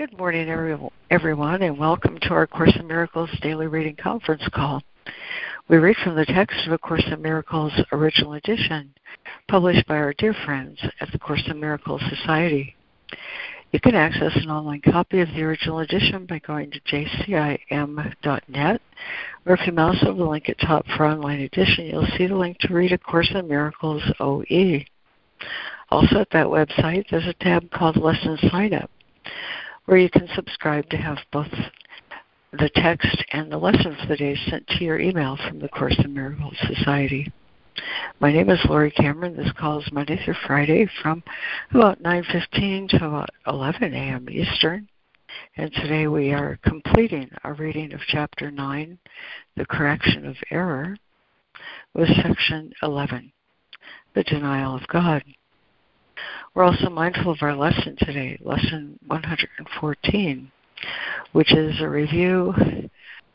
Good morning, everyone, and welcome to our Course in Miracles Daily Reading Conference call. We read from the text of A Course in Miracles Original Edition, published by our dear friends at the Course in Miracles Society. You can access an online copy of the original edition by going to jcim.net, or if you mouse over the link at top for online edition, you'll see the link to read A Course in Miracles OE. Also at that website, there's a tab called Lesson Sign Up where you can subscribe to have both the text and the lesson for the day sent to your email from the Course in Miracles Society. My name is Laurie Cameron. This call is Monday through Friday from about 9.15 to about 11 a.m. Eastern. And today we are completing our reading of Chapter 9, The Correction of Error, with Section 11, The Denial of God. We're also mindful of our lesson today, Lesson 114, which is a review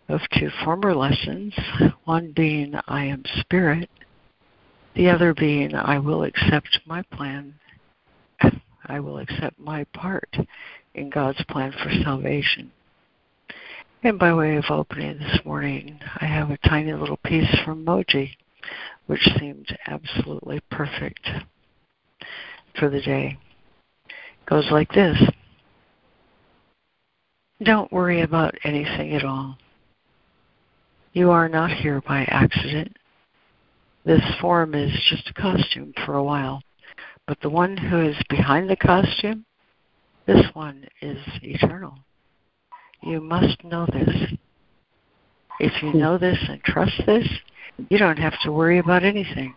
of two former lessons, one being I am Spirit, the other being I will accept my plan, I will accept my part in God's plan for salvation. And by way of opening this morning, I have a tiny little piece from Mooji, which seemed absolutely perfect for the day. It goes like this Don't worry about anything at all. You are not here by accident. This form is just a costume for a while, but the one who is behind the costume, this one is eternal. You must know this. If you hmm. know this and trust this, you don't have to worry about anything.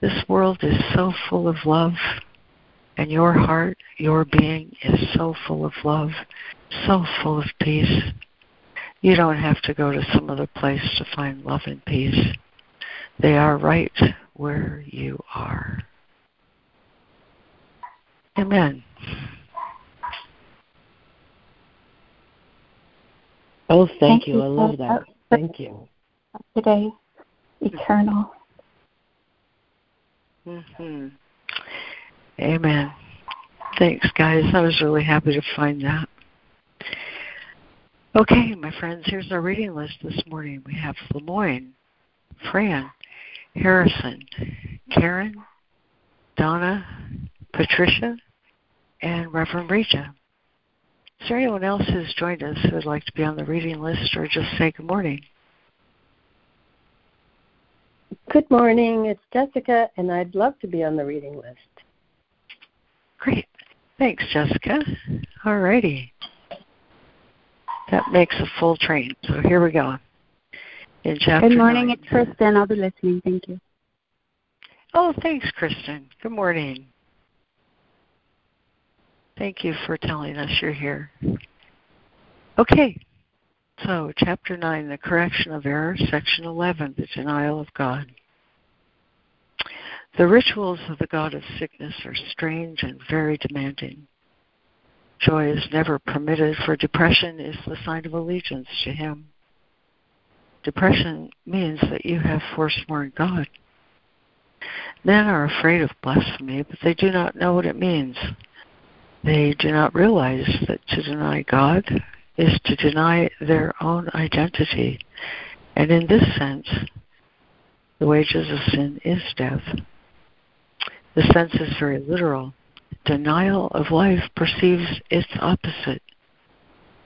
This world is so full of love, and your heart, your being is so full of love, so full of peace. You don't have to go to some other place to find love and peace. They are right where you are. Amen. Oh, thank, thank you. you. I love that. Thank you. Today, eternal. Mm-hmm. Amen. Thanks, guys. I was really happy to find that. Okay, my friends, here's our reading list this morning. We have Lemoyne, Fran, Harrison, Karen, Donna, Patricia, and Reverend Rita. Is there anyone else who's joined us who would like to be on the reading list or just say good morning? Good morning. It's Jessica, and I'd love to be on the reading list. Great. Thanks, Jessica. All righty. That makes a full train. So here we go. In chapter Good morning. Nine. It's Kristen. I'll be listening. Thank you. Oh, thanks, Kristen. Good morning. Thank you for telling us you're here. Okay, so, Chapter 9, The Correction of Error, Section 11, The Denial of God. The rituals of the god of sickness are strange and very demanding. Joy is never permitted, for depression is the sign of allegiance to him. Depression means that you have forsworn God. Men are afraid of blasphemy, but they do not know what it means. They do not realize that to deny God is to deny their own identity. And in this sense, the wages of sin is death. The sense is very literal. Denial of life perceives its opposite,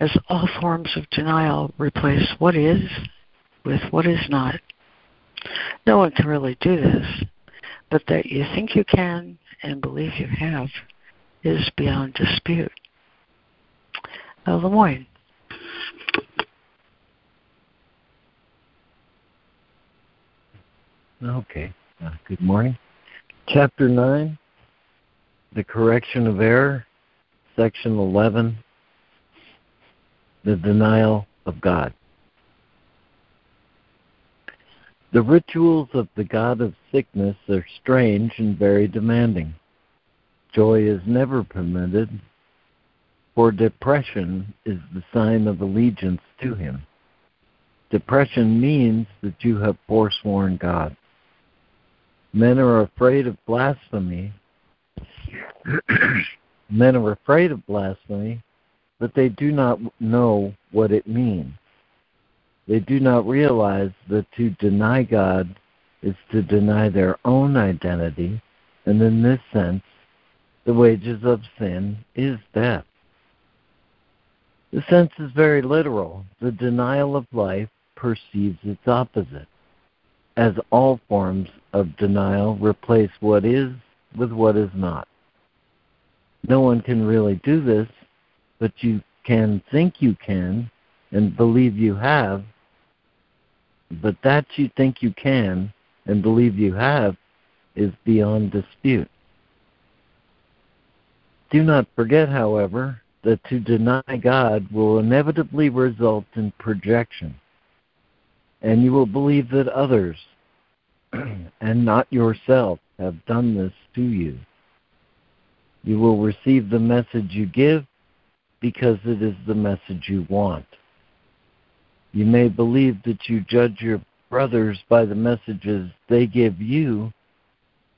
as all forms of denial replace what is with what is not. No one can really do this, but that you think you can and believe you have is beyond dispute. Lemoyne. Okay. Uh, good morning. Chapter 9 The Correction of Error, Section 11 The Denial of God. The rituals of the god of sickness are strange and very demanding. Joy is never permitted, for depression is the sign of allegiance to him. Depression means that you have forsworn God. Men are afraid of blasphemy. Men are afraid of blasphemy, but they do not know what it means. They do not realize that to deny God is to deny their own identity, and in this sense, the wages of sin is death. The sense is very literal. The denial of life perceives its opposite, as all forms of denial replace what is with what is not. No one can really do this, but you can think you can and believe you have, but that you think you can and believe you have is beyond dispute. Do not forget, however, that to deny God will inevitably result in projection, and you will believe that others, and not yourself, have done this to you. You will receive the message you give because it is the message you want. You may believe that you judge your brothers by the messages they give you,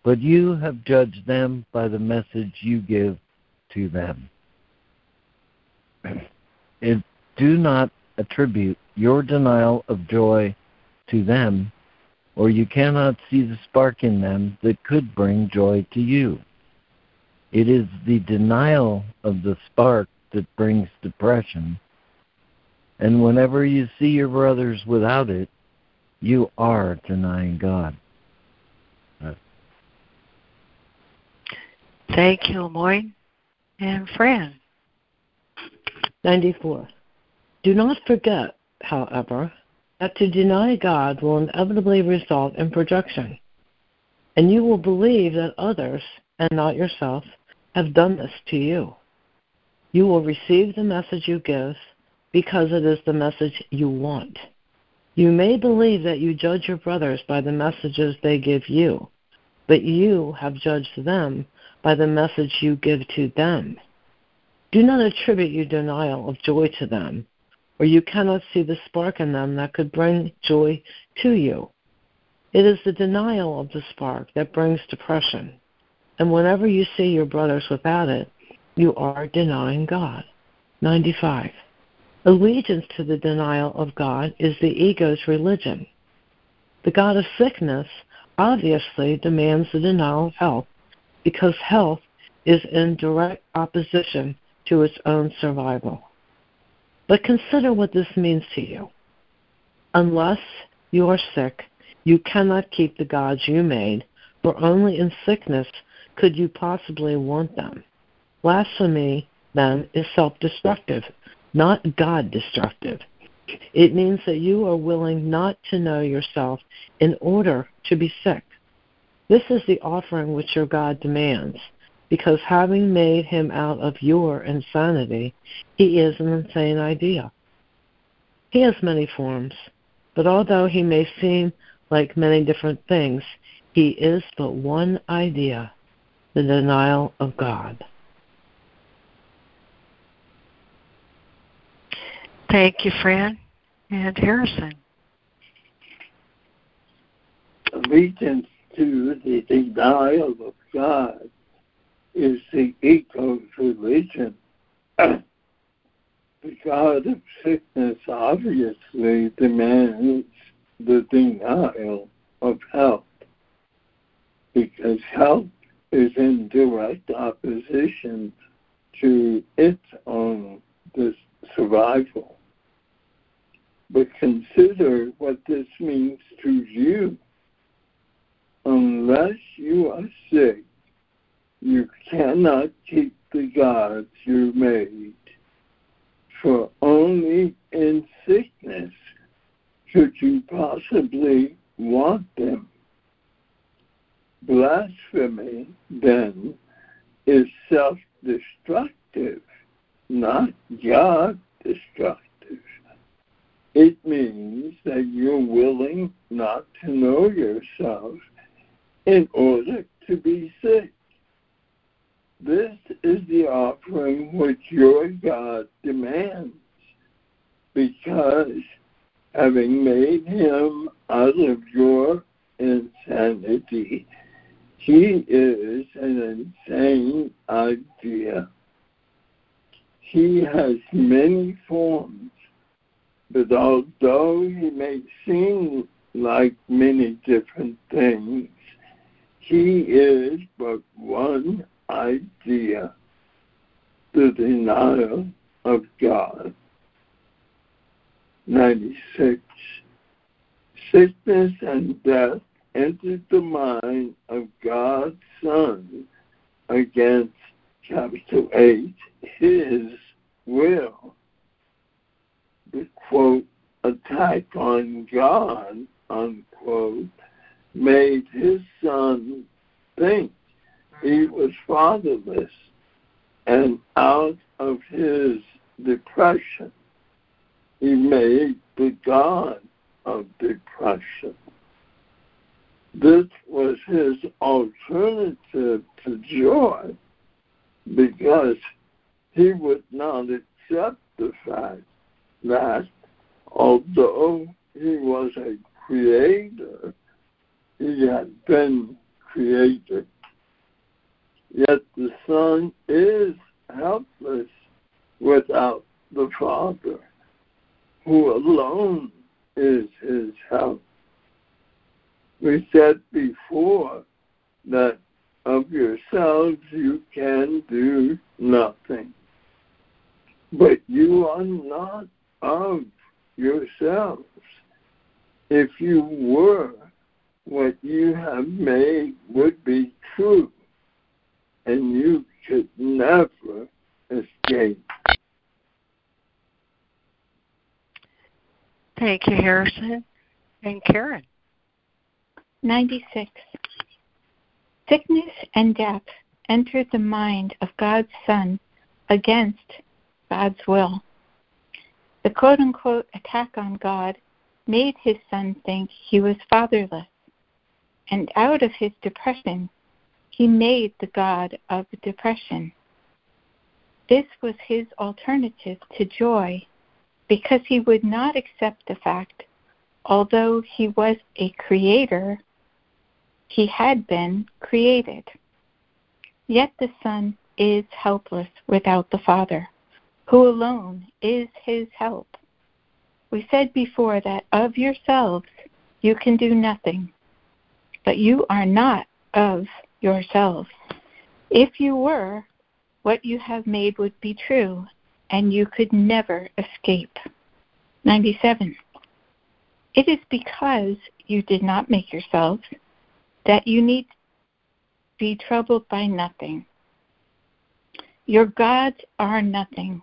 but you have judged them by the message you give to them. It, do not attribute your denial of joy to them, or you cannot see the spark in them that could bring joy to you. It is the denial of the spark that brings depression, and whenever you see your brothers without it, you are denying God. Thank you, Lemoyne. And Fran. 94. Do not forget, however, that to deny God will inevitably result in projection, and you will believe that others, and not yourself, have done this to you. You will receive the message you give because it is the message you want. You may believe that you judge your brothers by the messages they give you, but you have judged them by the message you give to them. Do not attribute your denial of joy to them, or you cannot see the spark in them that could bring joy to you. It is the denial of the spark that brings depression, and whenever you see your brothers without it, you are denying God. 95. Allegiance to the denial of God is the ego's religion. The God of sickness obviously demands the denial of health because health is in direct opposition to its own survival. But consider what this means to you. Unless you are sick, you cannot keep the gods you made, for only in sickness could you possibly want them. Blasphemy, then, is self destructive, not God destructive. It means that you are willing not to know yourself in order to be sick. This is the offering which your God demands, because having made him out of your insanity, he is an insane idea. He has many forms, but although he may seem like many different things, he is but one idea the denial of God. Thank you, Fran. And Harrison. Allegiance to the denial of God is the ego's religion. the God of sickness obviously demands the denial of health because health is in direct opposition to its own survival. But consider what this means to you unless you are sick, you cannot keep the gods you made. For only in sickness could you possibly want them. Blasphemy, then, is self destructive, not God destructive. It means that you're willing not to know yourself in order to be sick. This is the offering which your God demands, because having made him out of your insanity, he is an insane idea. he has many forms, but although he may seem like many different things, he is but one idea, the denial of God. 96. Sickness and death entered the mind of God's Son against capital H, his will. The quote, attack on God, unquote, made his son think he was fatherless and out of his depression he made the God of depression. This was his alternative to joy because he would not accept the fact that although he was a creator, he had been created. Yet the Son is helpless without the Father, who alone is his help. We said before that of yourselves you can do nothing. But you are not of yourselves. If you were, what you have made would be true, and you could never escape. Thank you, Harrison. And Karen. 96. Sickness and death entered the mind of God's Son against God's will. The quote unquote attack on God made his son think he was fatherless, and out of his depression, he made the God of depression. This was his alternative to joy because he would not accept the fact, although he was a creator, he had been created. Yet the Son is helpless without the Father, who alone is his help. We said before that of yourselves you can do nothing, but you are not of yourselves. If you were, what you have made would be true, and you could never escape. 97. It is because you did not make yourselves that you need be troubled by nothing. Your gods are nothing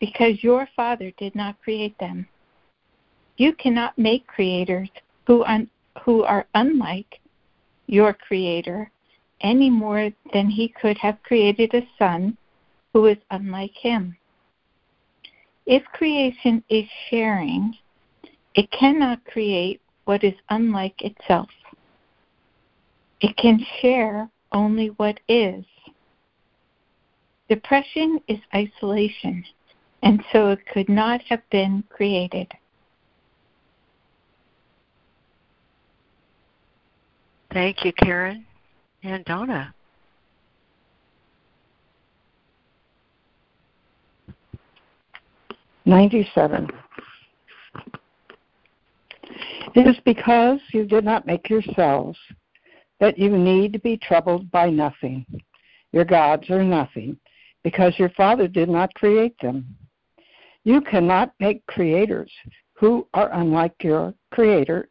because your Father did not create them. You cannot make creators who, un, who are unlike your Creator any more than He could have created a Son who is unlike Him. If creation is sharing, it cannot create what is unlike itself. It can share only what is. Depression is isolation, and so it could not have been created. Thank you, Karen and Donna. Ninety-seven. It is because you did not make yourselves that you need to be troubled by nothing. Your gods are nothing, because your Father did not create them. You cannot make creators who are unlike your Creator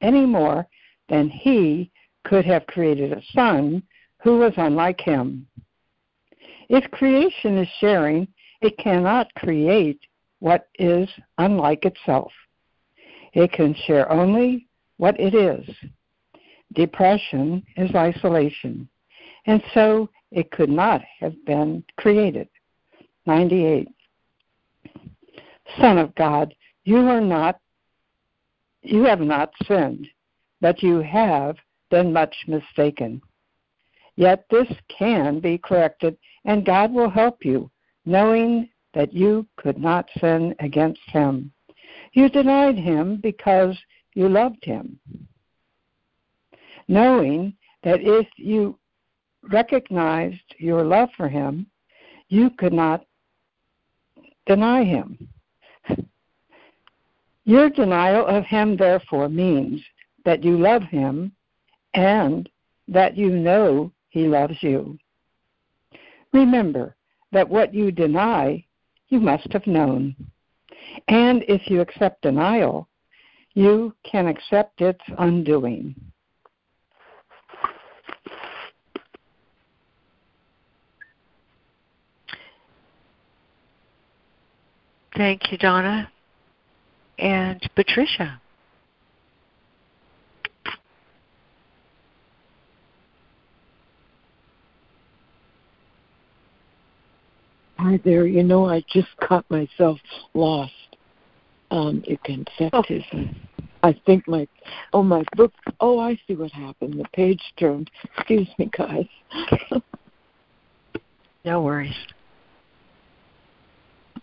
any more than He could have created a Son who was unlike Him. If creation is sharing, it cannot create what is unlike itself. It can share only what it is. Depression is isolation, and so it could not have been created. 98. Son of God, you are not you have not sinned, but you have been much mistaken. Yet this can be corrected, and God will help you, knowing that you could not sin against him. You denied him because you loved him, knowing that if you recognized your love for him, you could not deny him. Your denial of him, therefore, means that you love him and that you know he loves you. Remember that what you deny, you must have known. And if you accept denial, you can accept its undoing. Thank you, Donna. And Patricia. Hi there. You know, I just caught myself lost. Um, you can accept Oh. I think my, oh my book. Oh, I see what happened. The page turned. Excuse me, guys. No worries.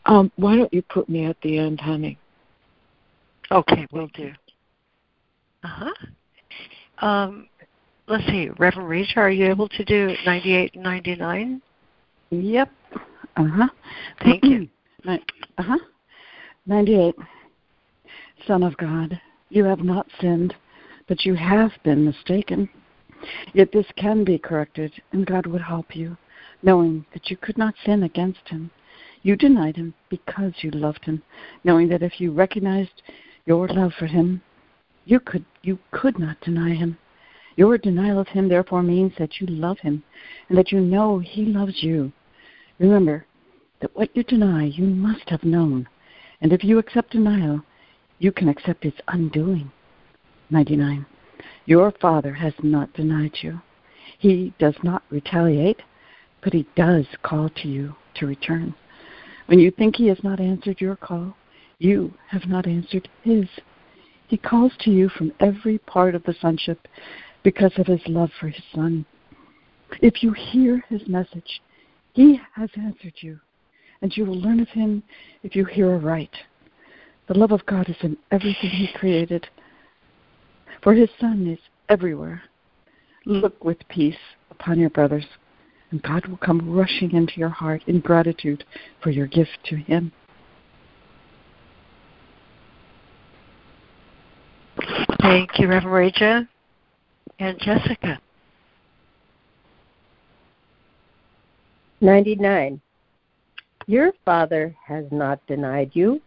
um, why don't you put me at the end, honey? Okay, we'll do. Uh huh. Um, let's see, Reverend Rita, are you able to do 98 and 99? Yep. Uh huh. Thank you. Uh huh. 98. Son of God, you have not sinned, but you have been mistaken. Yet this can be corrected, and God would help you, knowing that you could not sin against Him. You denied Him because you loved Him, knowing that if you recognized your love for Him, you could you could not deny Him. Your denial of Him therefore means that you love Him, and that you know He loves you. Remember that what you deny, you must have known. And if you accept denial, you can accept its undoing. 99. Your Father has not denied you. He does not retaliate, but He does call to you to return. When you think He has not answered your call, you have not answered His. He calls to you from every part of the sonship because of His love for His Son. If you hear His message, He has answered you, and you will learn of Him if you hear aright. The love of God is in everything He created, for His Son is everywhere. Look with peace upon your brothers, and God will come rushing into your heart in gratitude for your gift to Him. Thank you, Reverend Rita. And Jessica. 99. Your Father has not denied you.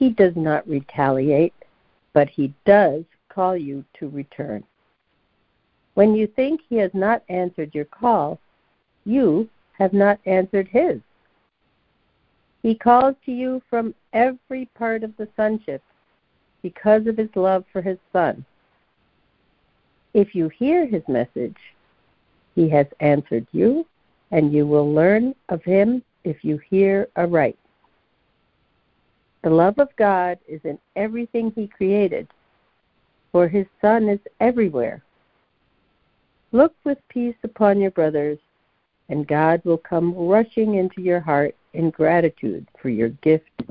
He does not retaliate, but He does call you to return. When you think He has not answered your call, you have not answered His. He calls to you from every part of the sonship because of His love for His Son. If you hear His message, He has answered you and you will learn of him if you hear aright. The love of God is in everything he created, for his Son is everywhere. Look with peace upon your brothers, and God will come rushing into your heart in gratitude for your gift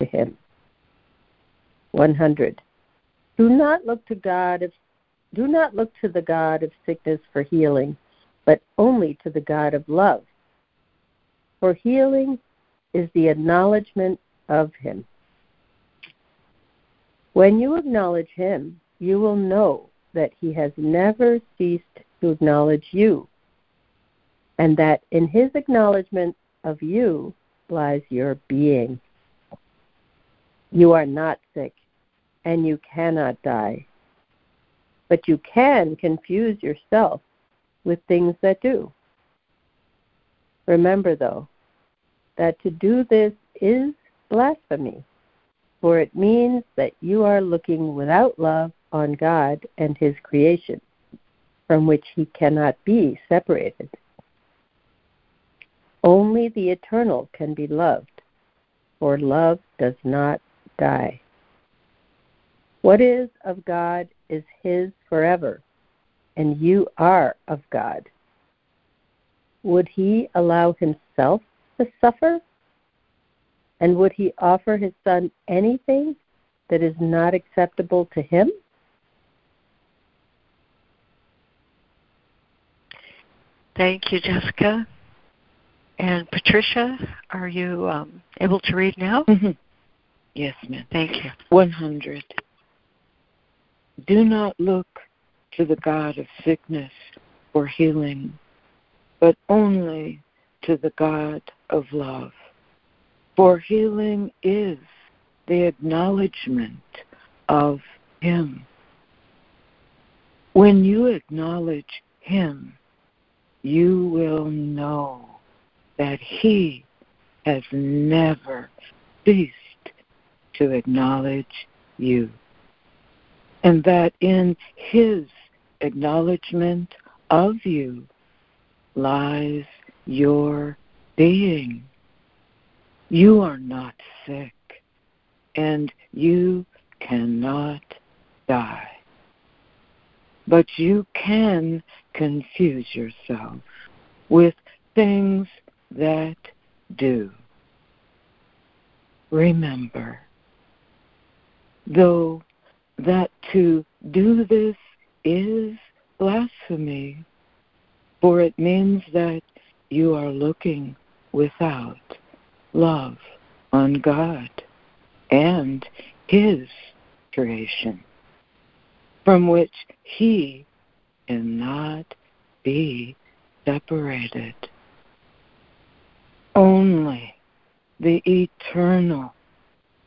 to him. 100. Do not look to God of do not look to the God of sickness for healing but only to the God of love. For healing is the acknowledgement of Him. When you acknowledge Him, you will know that He has never ceased to acknowledge you, and that in His acknowledgement of you lies your being. You are not sick, and you cannot die, but you can confuse yourself with things that do. Remember, though, that to do this is blasphemy, for it means that you are looking without love on God and His creation, from which He cannot be separated. Only the eternal can be loved, for love does not die. What is of God is His forever and you are of God. Would he allow himself to suffer? And would he offer his son anything that is not acceptable to him? Thank you, Jessica. And Patricia, are you um, able to read now? Mm-hmm. Yes, ma'am. Thank you. 100. Do not look to the God of sickness for healing, but only to the God of love. For healing is the acknowledgement of Him. When you acknowledge Him, you will know that He has never ceased to acknowledge you, and that in His acknowledgement of you lies your being. You are not sick, and you cannot die. But you can confuse yourself with things that do. Remember, though that to do this is blasphemy, for it means that you are looking without love on God and His creation, from which He cannot be separated. Only the eternal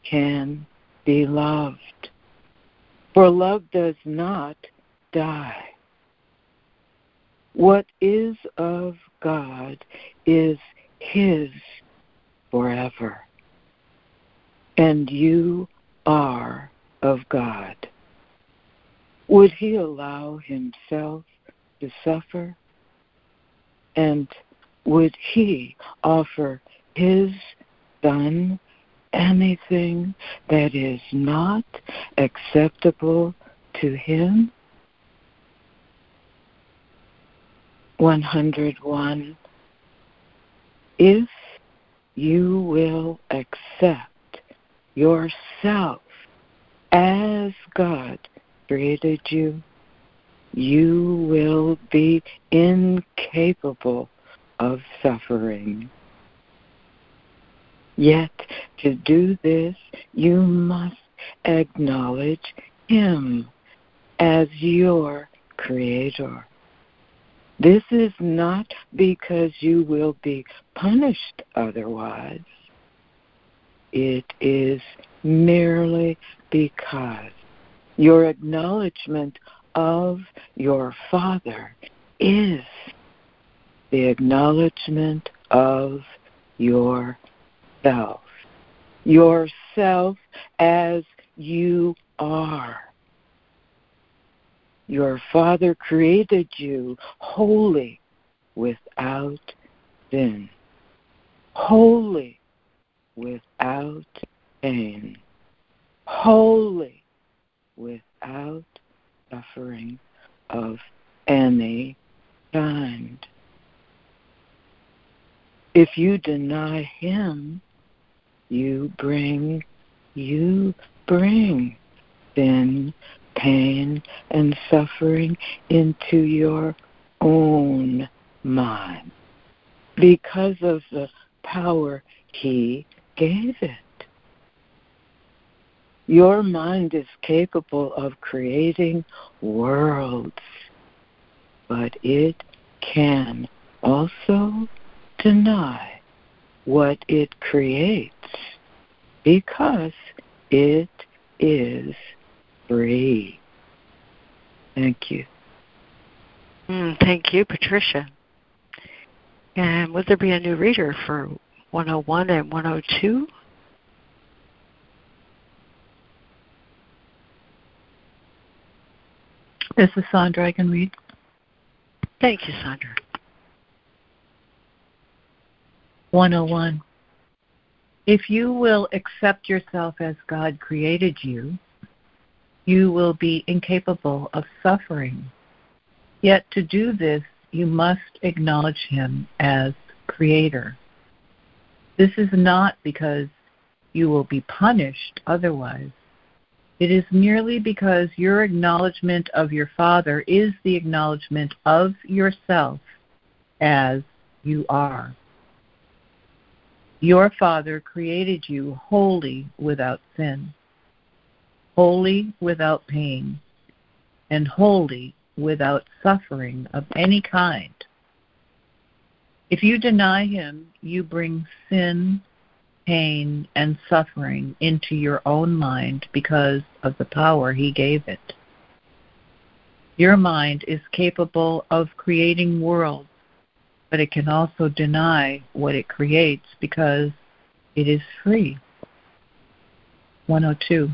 can be loved, for love does not die. What is of God is His forever, and you are of God. Would He allow Himself to suffer? And would He offer His Son anything that is not acceptable to Him? 101. If you will accept yourself as God created you, you will be incapable of suffering. Yet to do this, you must acknowledge Him as your Creator. This is not because you will be punished otherwise. It is merely because your acknowledgement of your Father is the acknowledgement of yourself. Yourself as you are. Your Father created you holy without sin, holy without pain, holy without suffering of any kind. If you deny Him, you bring, you bring sin pain and suffering into your own mind because of the power He gave it. Your mind is capable of creating worlds, but it can also deny what it creates because it is free. Thank you. Mm, thank you, Patricia. And would there be a new reader for 101 and 102? This is Sandra. I can read. Thank you, Sandra. 101. If you will accept yourself as God created you, you will be incapable of suffering. Yet to do this, you must acknowledge Him as Creator. This is not because you will be punished otherwise. It is merely because your acknowledgement of your Father is the acknowledgement of yourself as you are. Your Father created you wholly without sin, holy without pain, and holy without suffering of any kind. If you deny him, you bring sin, pain, and suffering into your own mind because of the power he gave it. Your mind is capable of creating worlds, but it can also deny what it creates because it is free. 102.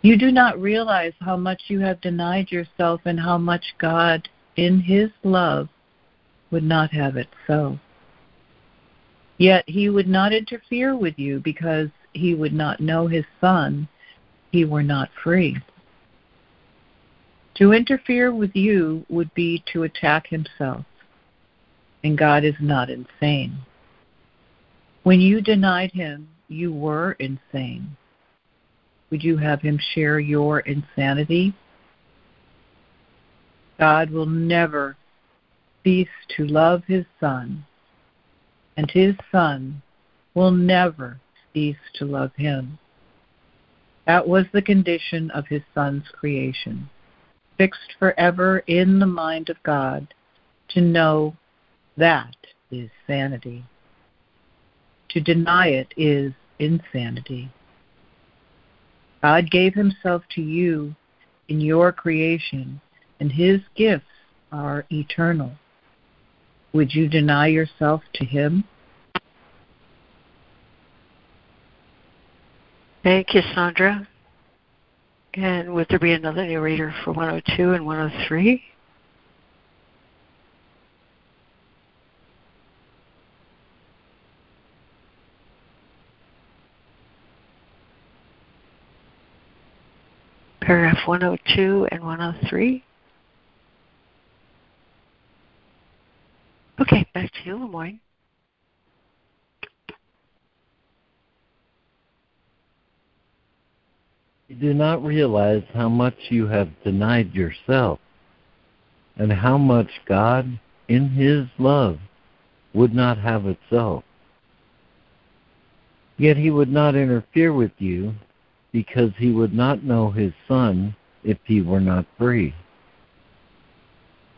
You do not realize how much you have denied yourself and how much God, in His love, would not have it so. Yet He would not interfere with you because He would not know His Son, He were not free. To interfere with you would be to attack Himself, and God is not insane. When you denied Him, you were insane would you have him share your insanity? God will never cease to love his Son, and his Son will never cease to love him. That was the condition of his Son's creation, fixed forever in the mind of God to know that is sanity. To deny it is insanity. God gave himself to you in your creation, and his gifts are eternal. Would you deny yourself to him? Thank you, Sandra. And would there be another narrator for 102 and 103? Paragraph 102 and 103. Okay, back to you, Lemoyne. You do not realize how much you have denied yourself and how much God, in His love, would not have it so. Yet He would not interfere with you because he would not know his son if he were not free.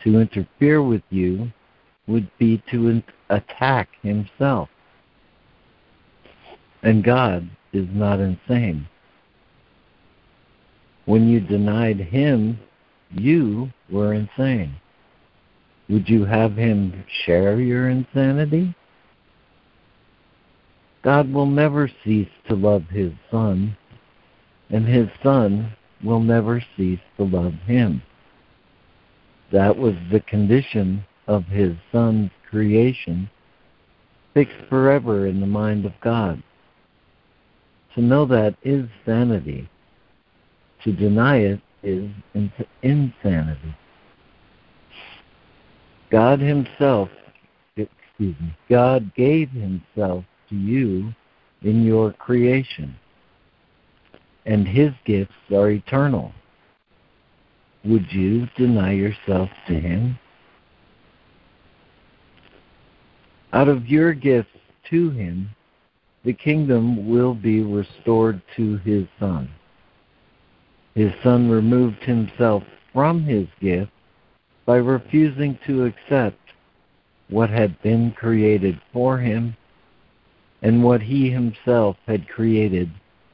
To interfere with you would be to attack himself. And God is not insane. When you denied him, you were insane. Would you have him share your insanity? God will never cease to love his son and his Son will never cease to love him. That was the condition of his Son's creation, fixed forever in the mind of God. To know that is sanity. To deny it is insanity. God himself, excuse me, God gave himself to you in your creation and his gifts are eternal. Would you deny yourself to him? Out of your gifts to him, the kingdom will be restored to his son. His son removed himself from his gift by refusing to accept what had been created for him and what he himself had created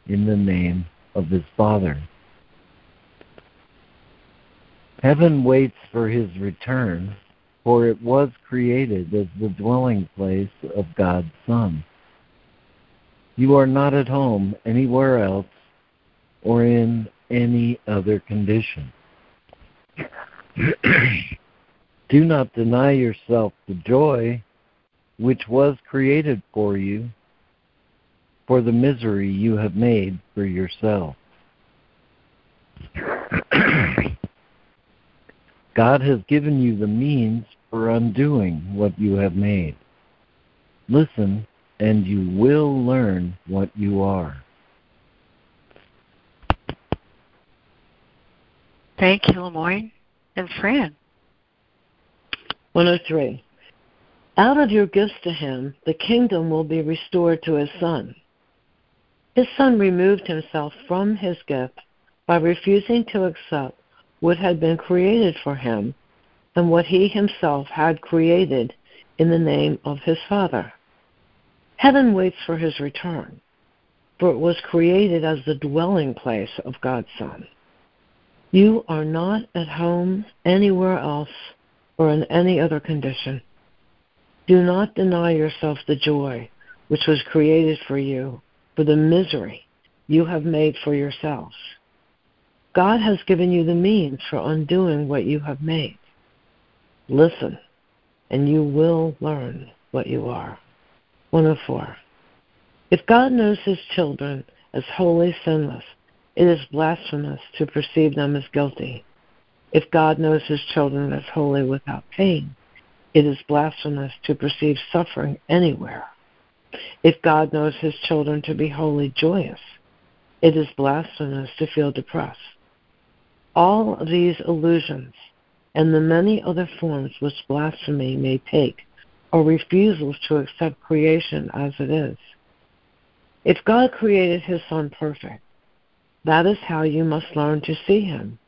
in the name of his Father. Heaven waits for his return, for it was created as the dwelling place of God's Son. You are not at home anywhere else or in any other condition. Do not deny yourself the joy which was created for you for the misery you have made for yourself. God has given you the means for undoing what you have made. Listen, and you will learn what you are. Thank you, Lemoyne. And Fran. 103. Out of your gifts to him, the kingdom will be restored to his son. His son removed himself from his gift by refusing to accept what had been created for him and what he himself had created in the name of his Father. Heaven waits for his return, for it was created as the dwelling place of God's Son. You are not at home anywhere else or in any other condition. Do not deny yourself the joy which was created for you for the misery you have made for yourselves. God has given you the means for undoing what you have made. Listen, and you will learn what you are. 104. If God knows his children as wholly sinless, it is blasphemous to perceive them as guilty. If God knows his children as wholly without pain, it is blasphemous to perceive suffering anywhere. If God knows his children to be wholly joyous, it is blasphemous to feel depressed. All these illusions and the many other forms which blasphemy may take are refusals to accept creation as it is. If God created his Son perfect, that is how you must learn to see him,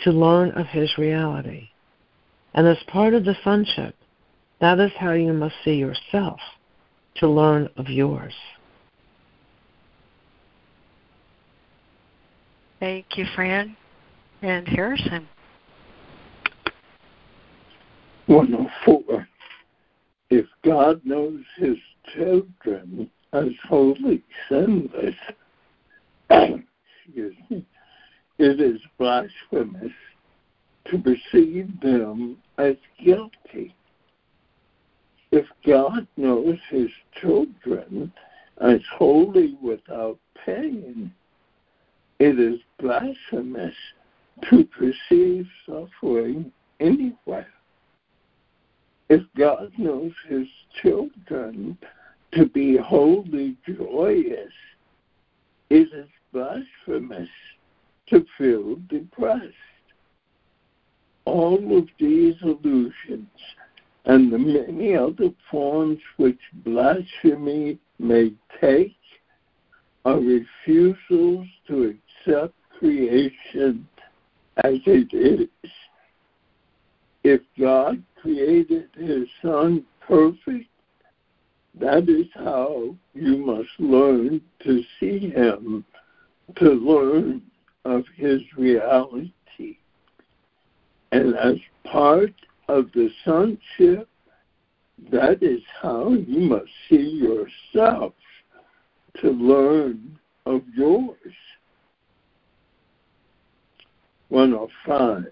to learn of his reality. And as part of the sonship, that is how you must see yourself to learn of yours. Thank you, Fran and Harrison. 104. If God knows his children as wholly sinless, excuse me, it is blasphemous to perceive them as guilty if God knows his children as holy without pain, it is blasphemous to perceive suffering anywhere. If God knows his children to be wholly joyous, it is blasphemous to feel depressed. All of these illusions and the many other forms which blasphemy may take are refusals to accept creation as it is. If God created his Son perfect, that is how you must learn to see him, to learn of his reality. And as part of the sonship, that is how you must see yourself to learn of yours. 105.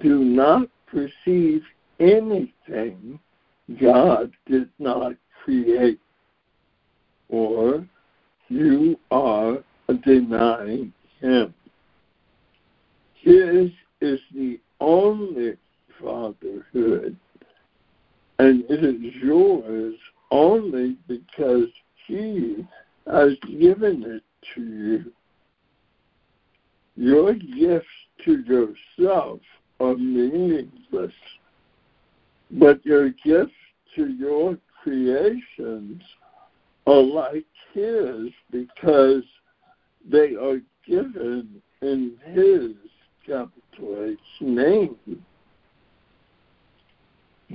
Do not perceive anything God did not create, or you are denying Him. His is the only fatherhood, and it is yours only because He has given it to you. Your gifts to yourself are meaningless, but your gifts to your creations are like His because they are given in His capital H name.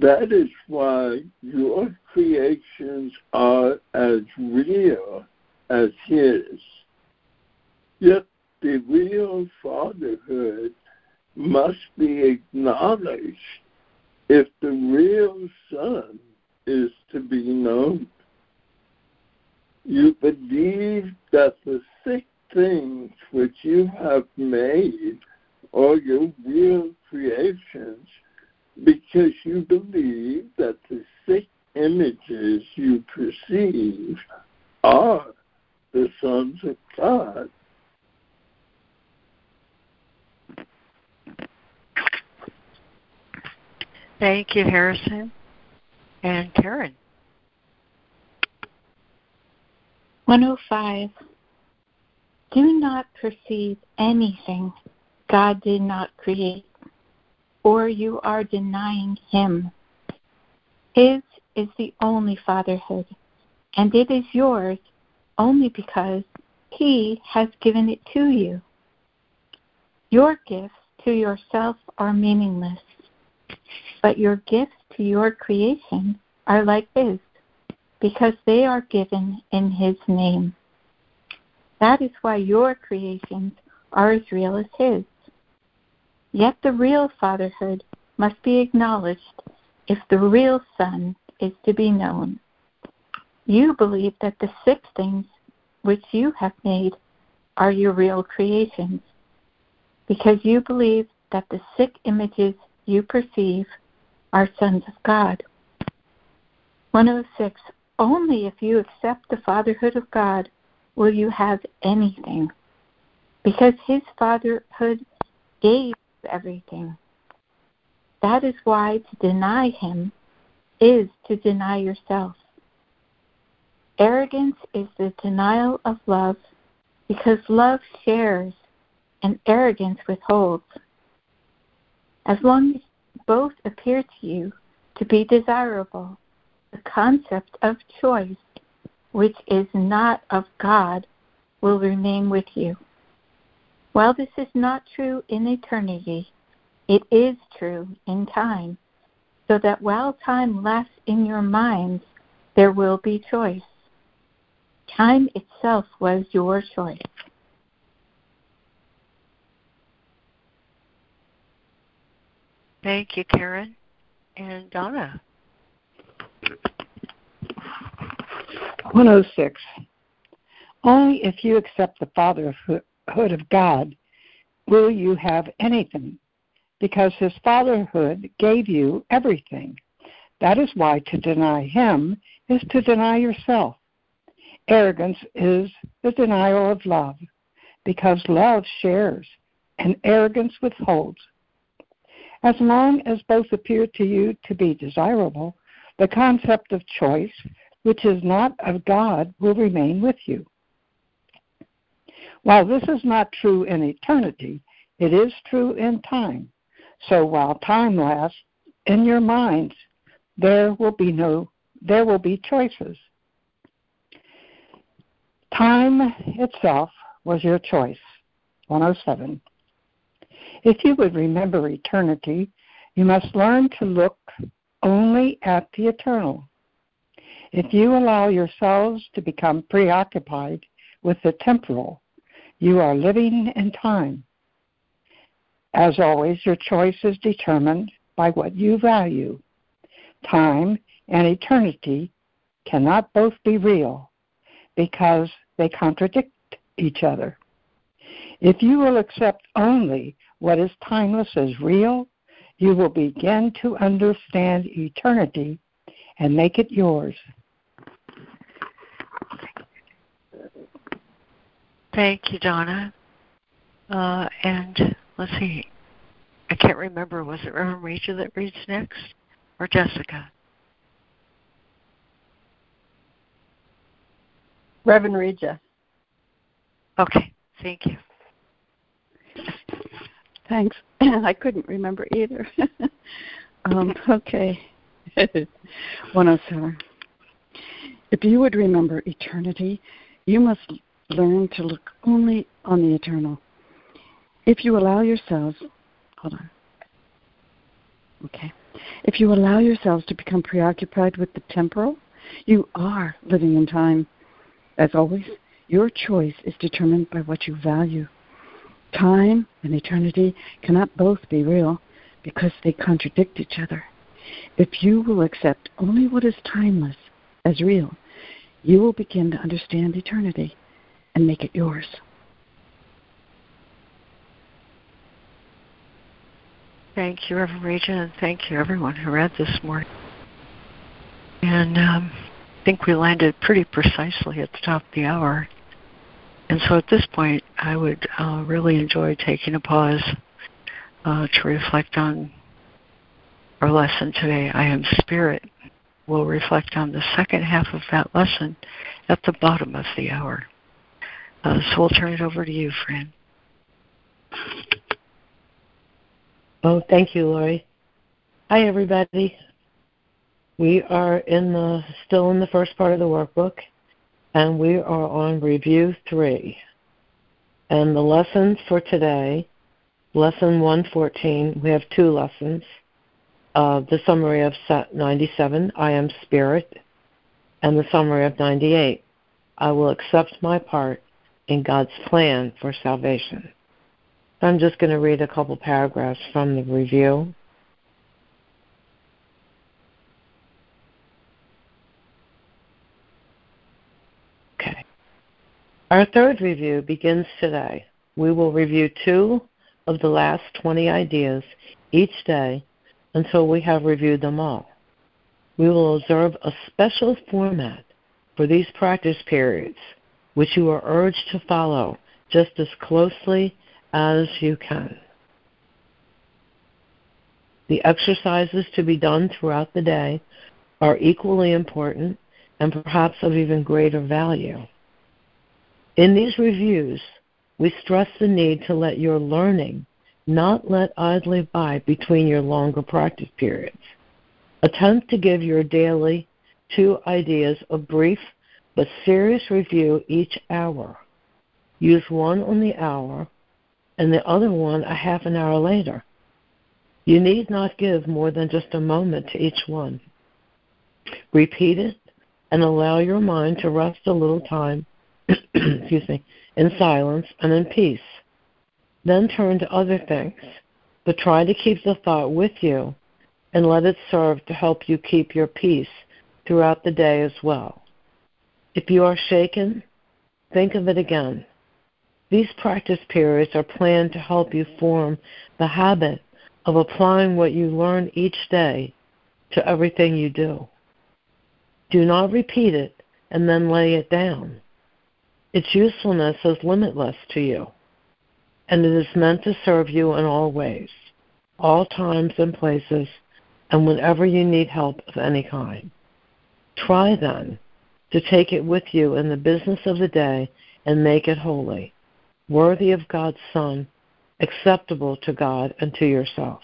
That is why your creations are as real as His. Yet the real fatherhood must be acknowledged if the real Son is to be known. You believe that the sick things which you have made are your real creations because you believe that the six images you perceive are the sons of God. Thank you, Harrison and Karen. 105. Do not perceive anything God did not create or you are denying Him. His is the only fatherhood, and it is yours only because He has given it to you. Your gifts to yourself are meaningless, but your gifts to your creation are like His, because they are given in His name. That is why your creations are as real as His. Yet the real fatherhood must be acknowledged if the real Son is to be known. You believe that the six things which you have made are your real creations, because you believe that the sick images you perceive are sons of God. 106. Only if you accept the fatherhood of God will you have anything, because his fatherhood gave everything. That is why to deny him is to deny yourself. Arrogance is the denial of love because love shares and arrogance withholds. As long as both appear to you to be desirable, the concept of choice, which is not of God, will remain with you. While this is not true in eternity, it is true in time, so that while time lasts in your minds, there will be choice. Time itself was your choice. Thank you, Karen. And Donna. 106. Only if you accept the fatherhood of God will you have anything, because his fatherhood gave you everything. That is why to deny him is to deny yourself. Arrogance is the denial of love, because love shares and arrogance withholds. As long as both appear to you to be desirable, the concept of choice, which is not of God, will remain with you. While this is not true in eternity, it is true in time. So while time lasts, in your minds there will be no there will be choices. Time itself was your choice. 107. If you would remember eternity, you must learn to look only at the eternal. If you allow yourselves to become preoccupied with the temporal, you are living in time. As always, your choice is determined by what you value. Time and eternity cannot both be real because they contradict each other. If you will accept only what is timeless as real, you will begin to understand eternity and make it yours. Thank you, Donna. Uh, and let's see. I can't remember. Was it Reverend Rachel that reads next or Jessica? Reverend Regina. Okay, thank you. Thanks. I couldn't remember either. um, okay. 107. If you would remember eternity, you must learn to look only on the eternal. If you allow yourselves, hold on. Okay. If you allow yourselves to become preoccupied with the temporal, you are living in time. As always, your choice is determined by what you value. Time and eternity cannot both be real because they contradict each other. If you will accept only what is timeless as real, you will begin to understand eternity and make it yours. Thank you, Reverend Regina, and thank you, everyone who read this morning. And um, I think we landed pretty precisely at the top of the hour. And so at this point, I would uh, really enjoy taking a pause uh, to reflect on our lesson today. I am Spirit. We'll reflect on the second half of that lesson at the bottom of the hour. Uh, so we'll turn it over to you, Fran. Oh, thank you, Laurie. Hi, everybody. We are in the still in the first part of the workbook, and we are on review three. And the lessons for today, lesson 114, we have two lessons. Uh, the summary of 97, I am spirit, and the summary of 98, I will accept my part in God's plan for salvation. I'm just going to read a couple paragraphs from the review. Okay. Our third review begins today. We will review two of the last 20 ideas each day until we have reviewed them all. We will observe a special format for these practice periods, which you are urged to follow just as closely as you can. The exercises to be done throughout the day are equally important and perhaps of even greater value. In these reviews, we stress the need to let your learning not let idly by between your longer practice periods. Attempt to give your daily two ideas a brief but serious review each hour. Use one on the hour and the other one a half an hour later. You need not give more than just a moment to each one. Repeat it and allow your mind to rest a little time excuse me, in silence and in peace. Then turn to other things, but try to keep the thought with you and let it serve to help you keep your peace throughout the day as well. If you are shaken, think of it again. These practice periods are planned to help you form the habit of applying what you learn each day to everything you do. Do not repeat it and then lay it down. Its usefulness is limitless to you, and it is meant to serve you in all ways, all times and places, and whenever you need help of any kind. Try then to take it with you in the business of the day and make it holy, worthy of God's Son, acceptable to God and to yourself.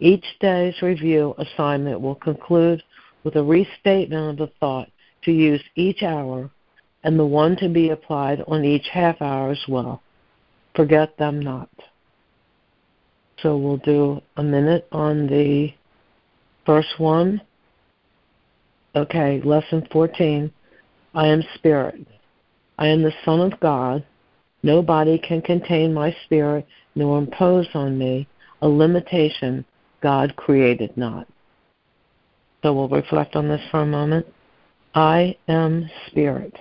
Each day's review assignment will conclude with a restatement of the thought to use each hour and the one to be applied on each half hour as well. Forget them not. So we'll do a minute on the first one. Okay, lesson 14. I am spirit. I am the Son of God. Nobody can contain my spirit nor impose on me a limitation God created not. So we'll reflect on this for a moment. I am spirit.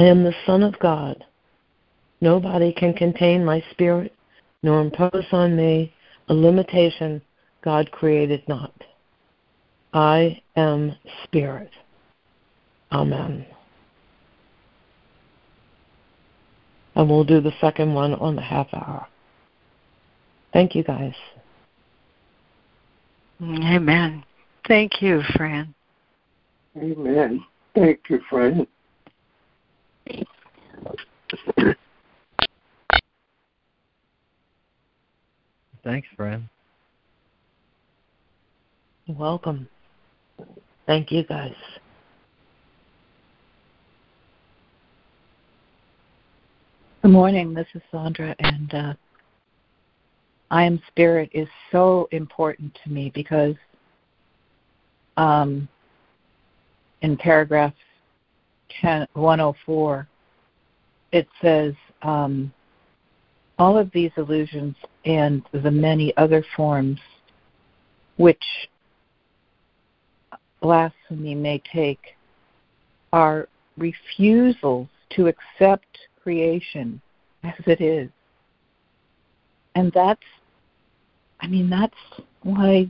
I am the Son of God. Nobody can contain my spirit nor impose on me a limitation God created not. I am spirit. Amen. And we'll do the second one on the half hour. Thank you, guys. Amen. Thank you, Fran. Amen. Thank you, Fran. Thanks, Fran. Welcome. Thank you, guys. Good morning. This is Sandra, and uh, I am spirit is so important to me because um, in paragraph 10, 104, it says, um, all of these illusions and the many other forms which blasphemy may take are refusals to accept creation as it is. And that's, I mean, that's why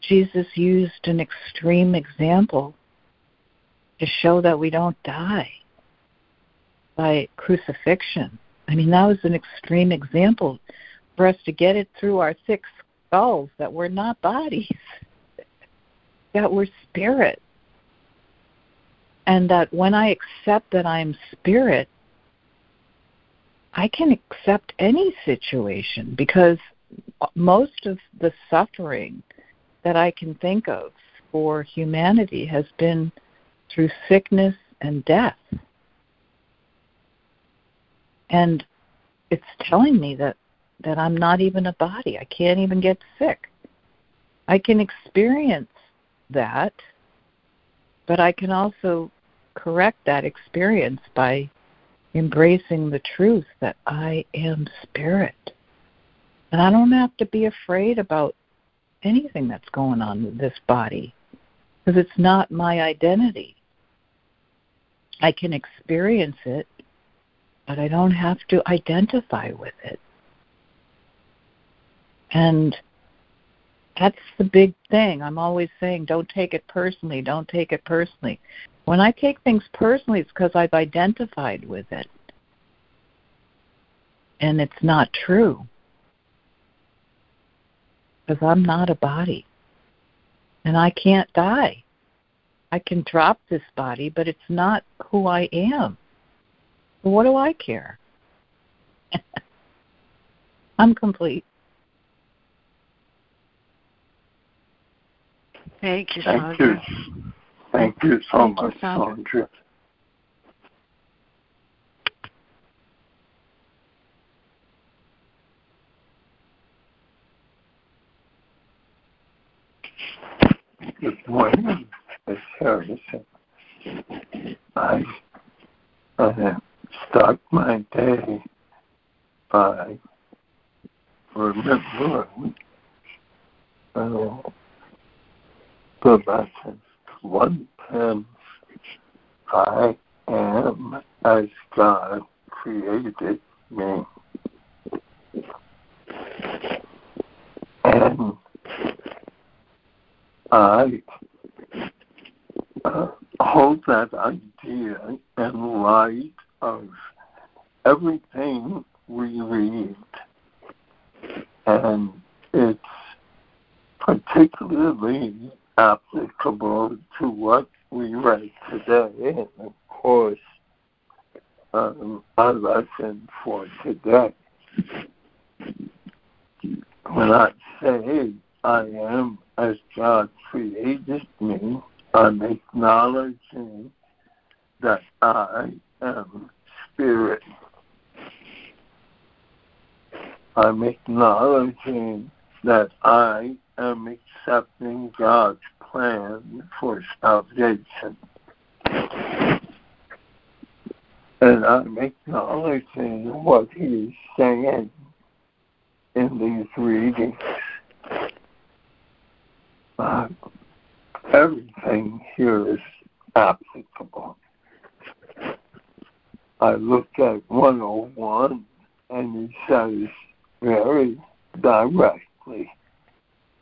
Jesus used an extreme example to show that we don't die by crucifixion. I mean, that was an extreme example for us to get it through our thick skulls that we're not bodies, that we're spirit. And that when I accept that I'm spirit, I can accept any situation because most of the suffering that I can think of for humanity has been through sickness and death. And it's telling me that that I'm not even a body. I can't even get sick. I can experience that, but I can also correct that experience by embracing the truth that I am spirit. And I don't have to be afraid about anything that's going on with this body because it's not my identity. I can experience it, but I don't have to identify with it. And that's the big thing. I'm always saying, don't take it personally, don't take it personally. When I take things personally, it's because I've identified with it. And it's not true. Because I'm not a body. And I can't die. I can drop this body, but it's not who I am. What do I care? I'm complete. Thank you, Thank you. Thank you so Thank you, much, Sandra. Sandra. Good morning, Miss Harrison. I uh, start my day by remembering uh, the lesson one ten I am as God created me. And I uh, hold that idea in light of everything we read. And it's particularly applicable to what we read today. And of course, um, our lesson for today. When I say I am as God created me, I'm acknowledging that I am spirit. I'm acknowledging that I am accepting God's plan for salvation. And I'm acknowledging what He's saying in these readings. Uh, everything here is applicable. I look at 101 and he says very directly,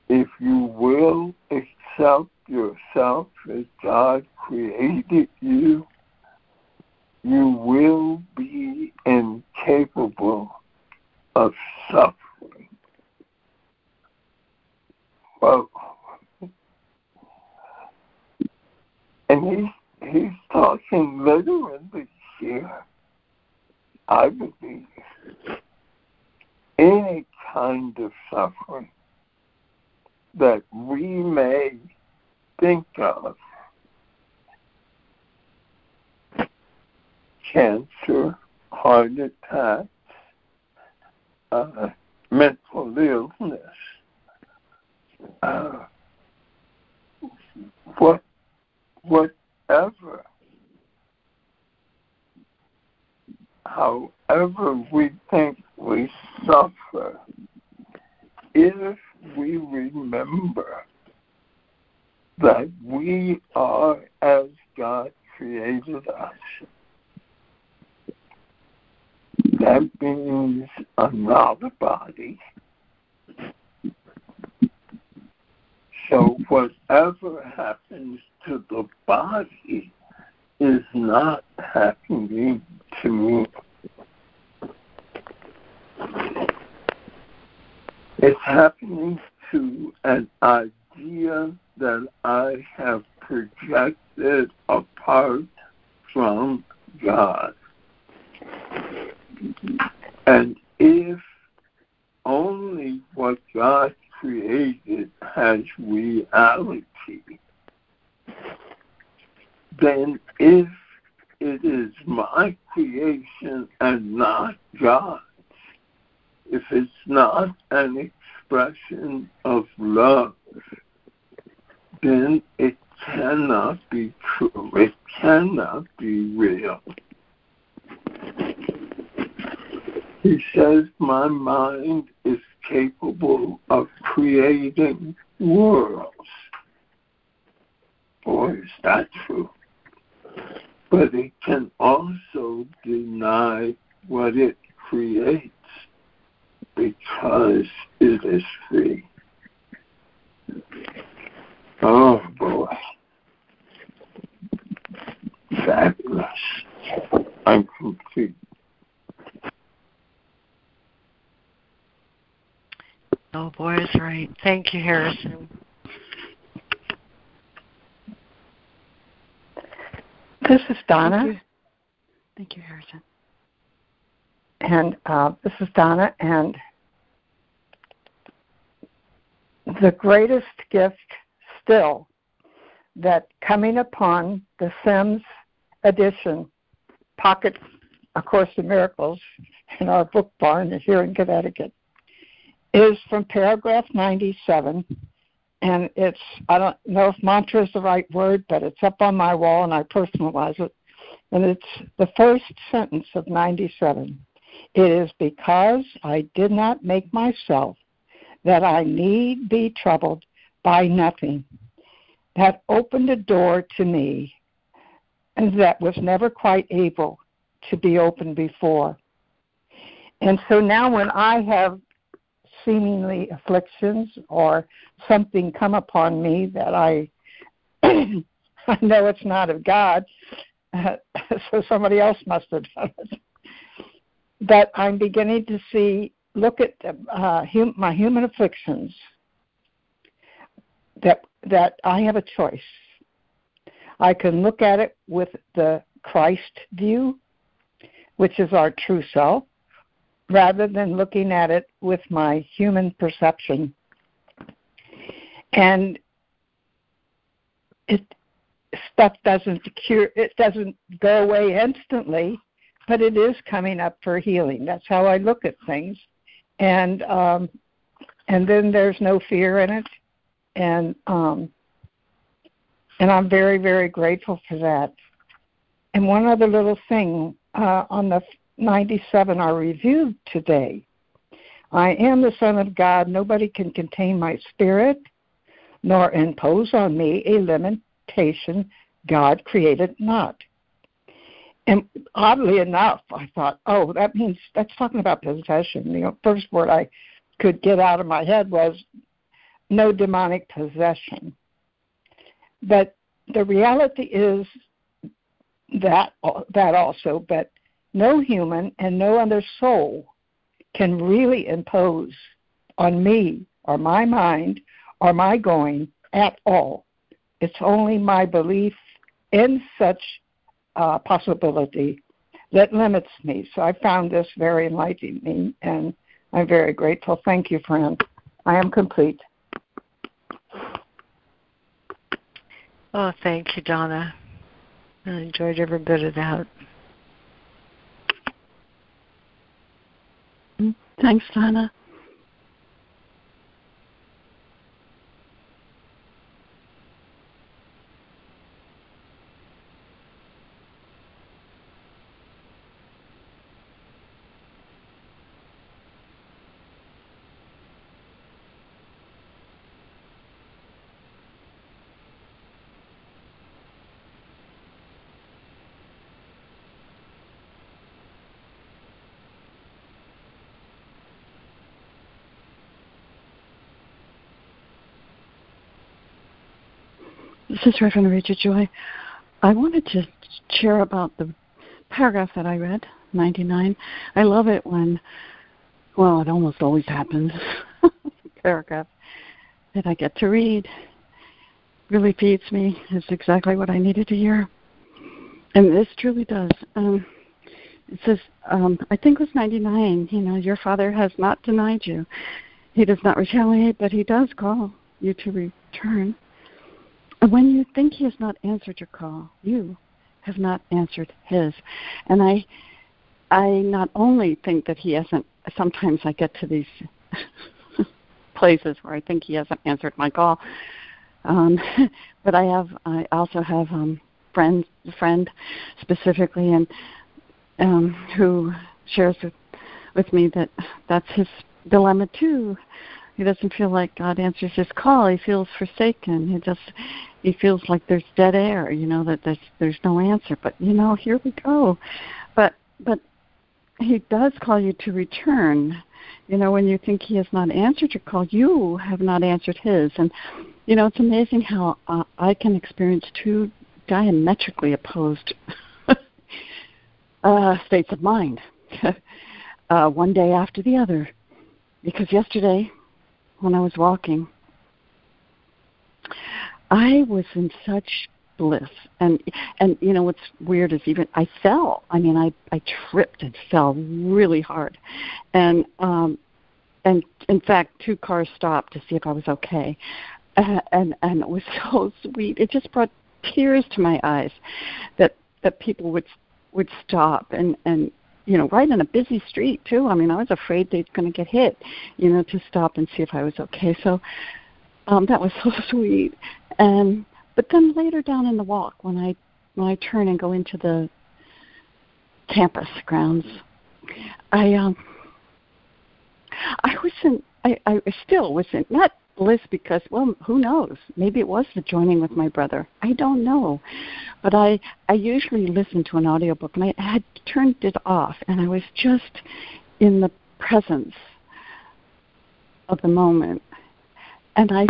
if you will accept yourself as God created you, you will be incapable of suffering. Well, and he's he's talking literally here. I believe any kind of suffering that we may think of cancer, heart attacks, uh, mental illness, uh, what, whatever, however we think we suffer, if we remember that we are as God created us, that means another body. So whatever happens to the body is not happening to me. It's happening to an idea that I have projected apart from God. And if only what God created has reality, then if it is my creation and not God's, if it's not an expression of love, then it cannot be true. It cannot be real. He says, My mind is capable of creating worlds. Boy, is that true. But it can also deny what it creates because it is free. Oh boy. Fabulous. I'm complete. Oh, boy is right. Thank you, Harrison. This is Donna. Thank you, Thank you Harrison. And uh, this is Donna, and the greatest gift still that coming upon the CIMS edition pocket A Course in Miracles in our book barn here in Connecticut is from paragraph 97 and it's I don't know if mantra is the right word, but it's up on my wall and I personalize it. And it's the first sentence of 97. It is because I did not make myself that I need be troubled by nothing. That opened a door to me and that was never quite able to be opened before. And so now when I have seemingly afflictions or something come upon me that I I know it's not of God, so somebody else must have done it. But I'm beginning to see, look at uh, hum, my human afflictions. That that I have a choice. I can look at it with the Christ view, which is our true self, rather than looking at it with my human perception. And it stuff doesn't cure it doesn't go away instantly, but it is coming up for healing. That's how I look at things. And um and then there's no fear in it. And um and I'm very, very grateful for that. And one other little thing, uh, on the 97 are reviewed today. I am the Son of God. Nobody can contain my spirit, nor impose on me a limitation God created not. And oddly enough, I thought, oh, that means that's talking about possession. The first word I could get out of my head was no demonic possession. But the reality is that that also, but no human and no other soul can really impose on me or my mind or my going at all. It's only my belief in such uh, possibility that limits me. So I found this very enlightening and I'm very grateful. Thank you, friend. I am complete. Oh, thank you, Donna. I enjoyed every bit of that. Thanks, Donna. This is Reverend Rachel Joy. I wanted to share about the paragraph that I read, 99. I love it when, well, it almost always happens, paragraph that I get to read really feeds me. It's exactly what I needed to hear. And this truly does. Um, it says, um, I think it was 99, you know, your father has not denied you. He does not retaliate, but he does call you to return. And when you think he has not answered your call, you have not answered his. And I I not only think that he hasn't sometimes I get to these places where I think he hasn't answered my call. Um, but I have I also have um friends friend specifically and um who shares with with me that that's his dilemma too. He doesn't feel like God answers his call. He feels forsaken. He just he feels like there's dead air, you know, that there's there's no answer. But you know, here we go. But but he does call you to return. You know, when you think he has not answered your call, you have not answered his. And you know, it's amazing how uh, I can experience two diametrically opposed uh, states of mind, uh, one day after the other. Because yesterday, when I was walking, I was in such bliss and and you know what's weird is even I fell. I mean I I tripped and fell really hard. And um and in fact two cars stopped to see if I was okay. Uh, and and it was so sweet. It just brought tears to my eyes that that people would would stop and and you know, right in a busy street too. I mean, I was afraid they're going to get hit, you know, to stop and see if I was okay. So um, that was so sweet. And but then later down in the walk, when I when I turn and go into the campus grounds, I um I wasn't I, I still wasn't not bliss because well who knows? Maybe it was the joining with my brother. I don't know. But i i usually listen to an audiobook and i had turned it off and i was just in the presence of the moment. And i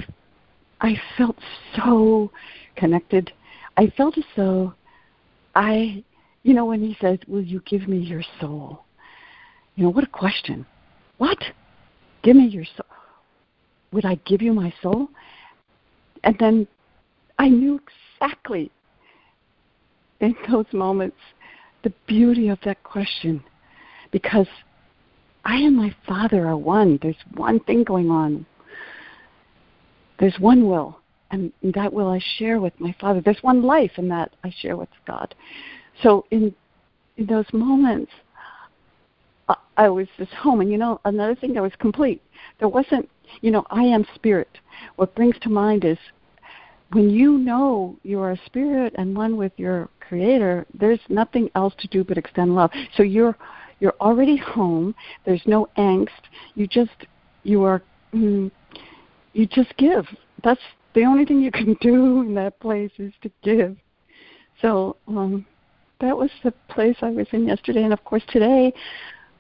i felt so connected. I felt as though i you know when he says will you give me your soul? You know what a question. What? Give me your soul would I give you my soul? And then I knew exactly in those moments the beauty of that question because I and my Father are one. There's one thing going on. There's one will, and that will I share with my Father. There's one life, and that I share with God. So in in those moments, I was just home, and you know, another thing that was complete. There wasn't you know, I am spirit. What brings to mind is when you know you are a spirit and one with your creator, there's nothing else to do but extend love. So you're you're already home. There's no angst. You just you are mm, you just give. That's the only thing you can do in that place is to give. So um that was the place I was in yesterday and of course today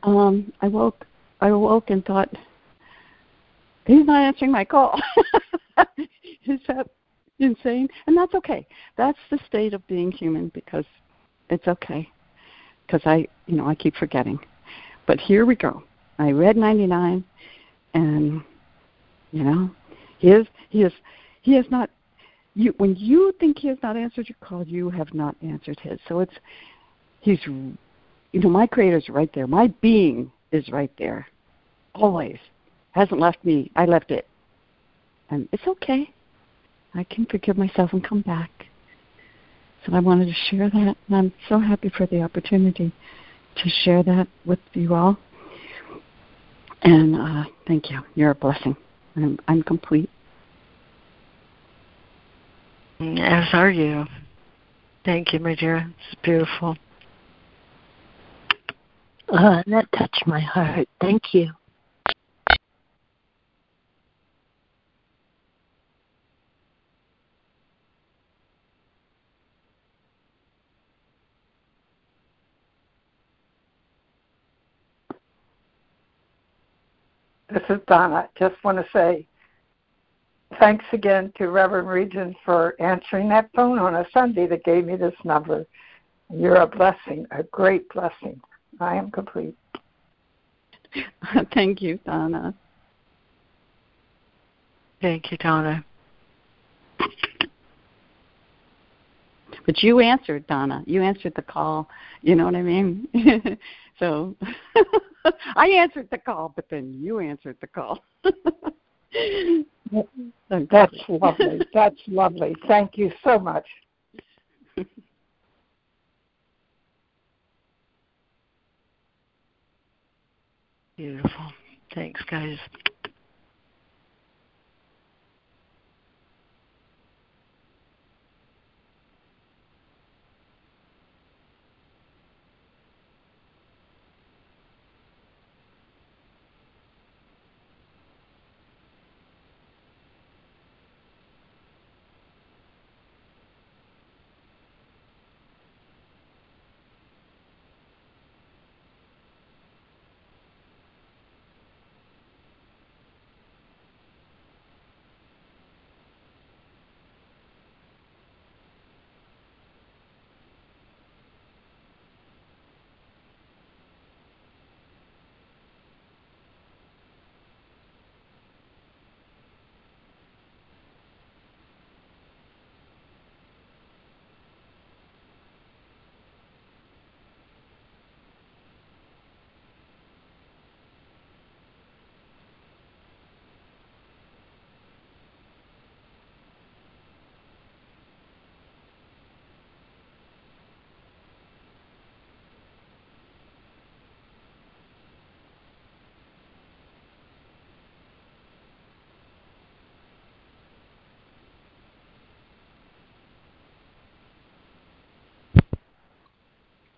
um I woke I awoke and thought he's not answering my call. Is that insane? And that's okay. That's the state of being human because it's okay. Because I, you know, I keep forgetting. But here we go. I read 99, and you know, he is, he is, he has not. You, when you think he has not answered your call, you have not answered his. So it's, he's, you know, my creator's right there. My being is right there, always hasn't left me. I left it. And it's okay. I can forgive myself and come back. So I wanted to share that, and I'm so happy for the opportunity to share that with you all. And uh, thank you. You're a blessing. I'm, I'm complete. As are you. Thank you, my dear. It's beautiful. Uh, that touched my heart. Thank you. This is Donna. Just want to say thanks again to Reverend Regina for answering that phone on a Sunday that gave me this number. You're a blessing, a great blessing. I am complete. Thank you, Donna. Thank you, Donna. But you answered, Donna. You answered the call. You know what I mean? so I answered the call, but then you answered the call. That's lovely. That's lovely. Thank you so much. Beautiful. Thanks, guys.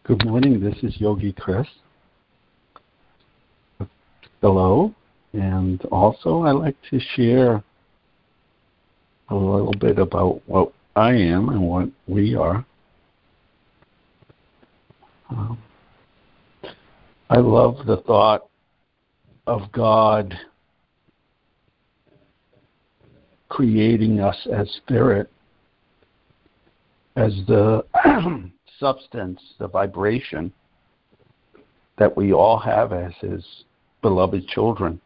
Good morning. This is Yogi Chris. Hello. And also, I like to share a little bit about what I am and what we are. Um, I love the thought of God creating us as spirit, as the substance, the vibration that we all have as His beloved children.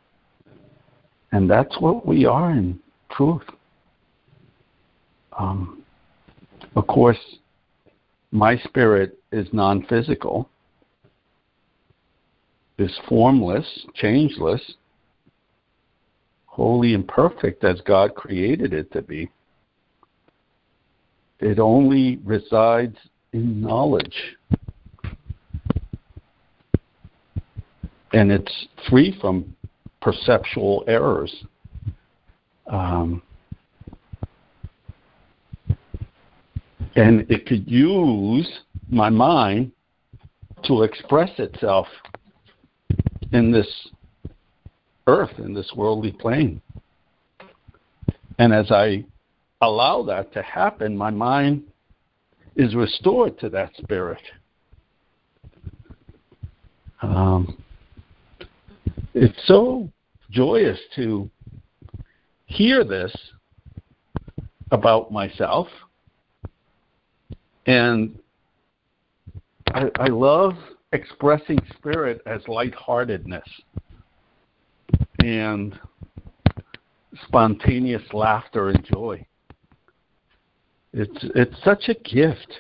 And that's what we are in truth. Um, of course, my spirit is non physical, is formless, changeless, holy and perfect as God created it to be. It only resides in knowledge. And it's free from perceptual errors. Um, and it could use my mind to express itself in this earth, in this worldly plane. And as I allow that to happen, my mind is restored to that spirit. Um, it's so joyous to hear this about myself. And I, I love expressing spirit as lightheartedness and spontaneous laughter and joy. It's it's such a gift,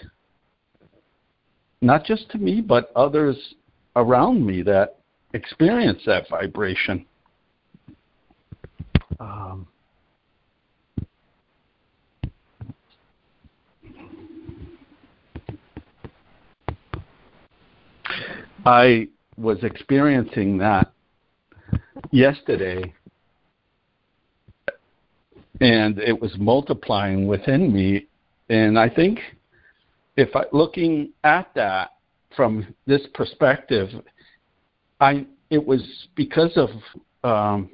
not just to me, but others around me that experience that vibration. Um, I was experiencing that yesterday and it was multiplying within me and I think if I, looking at that from this perspective, I it was because of um,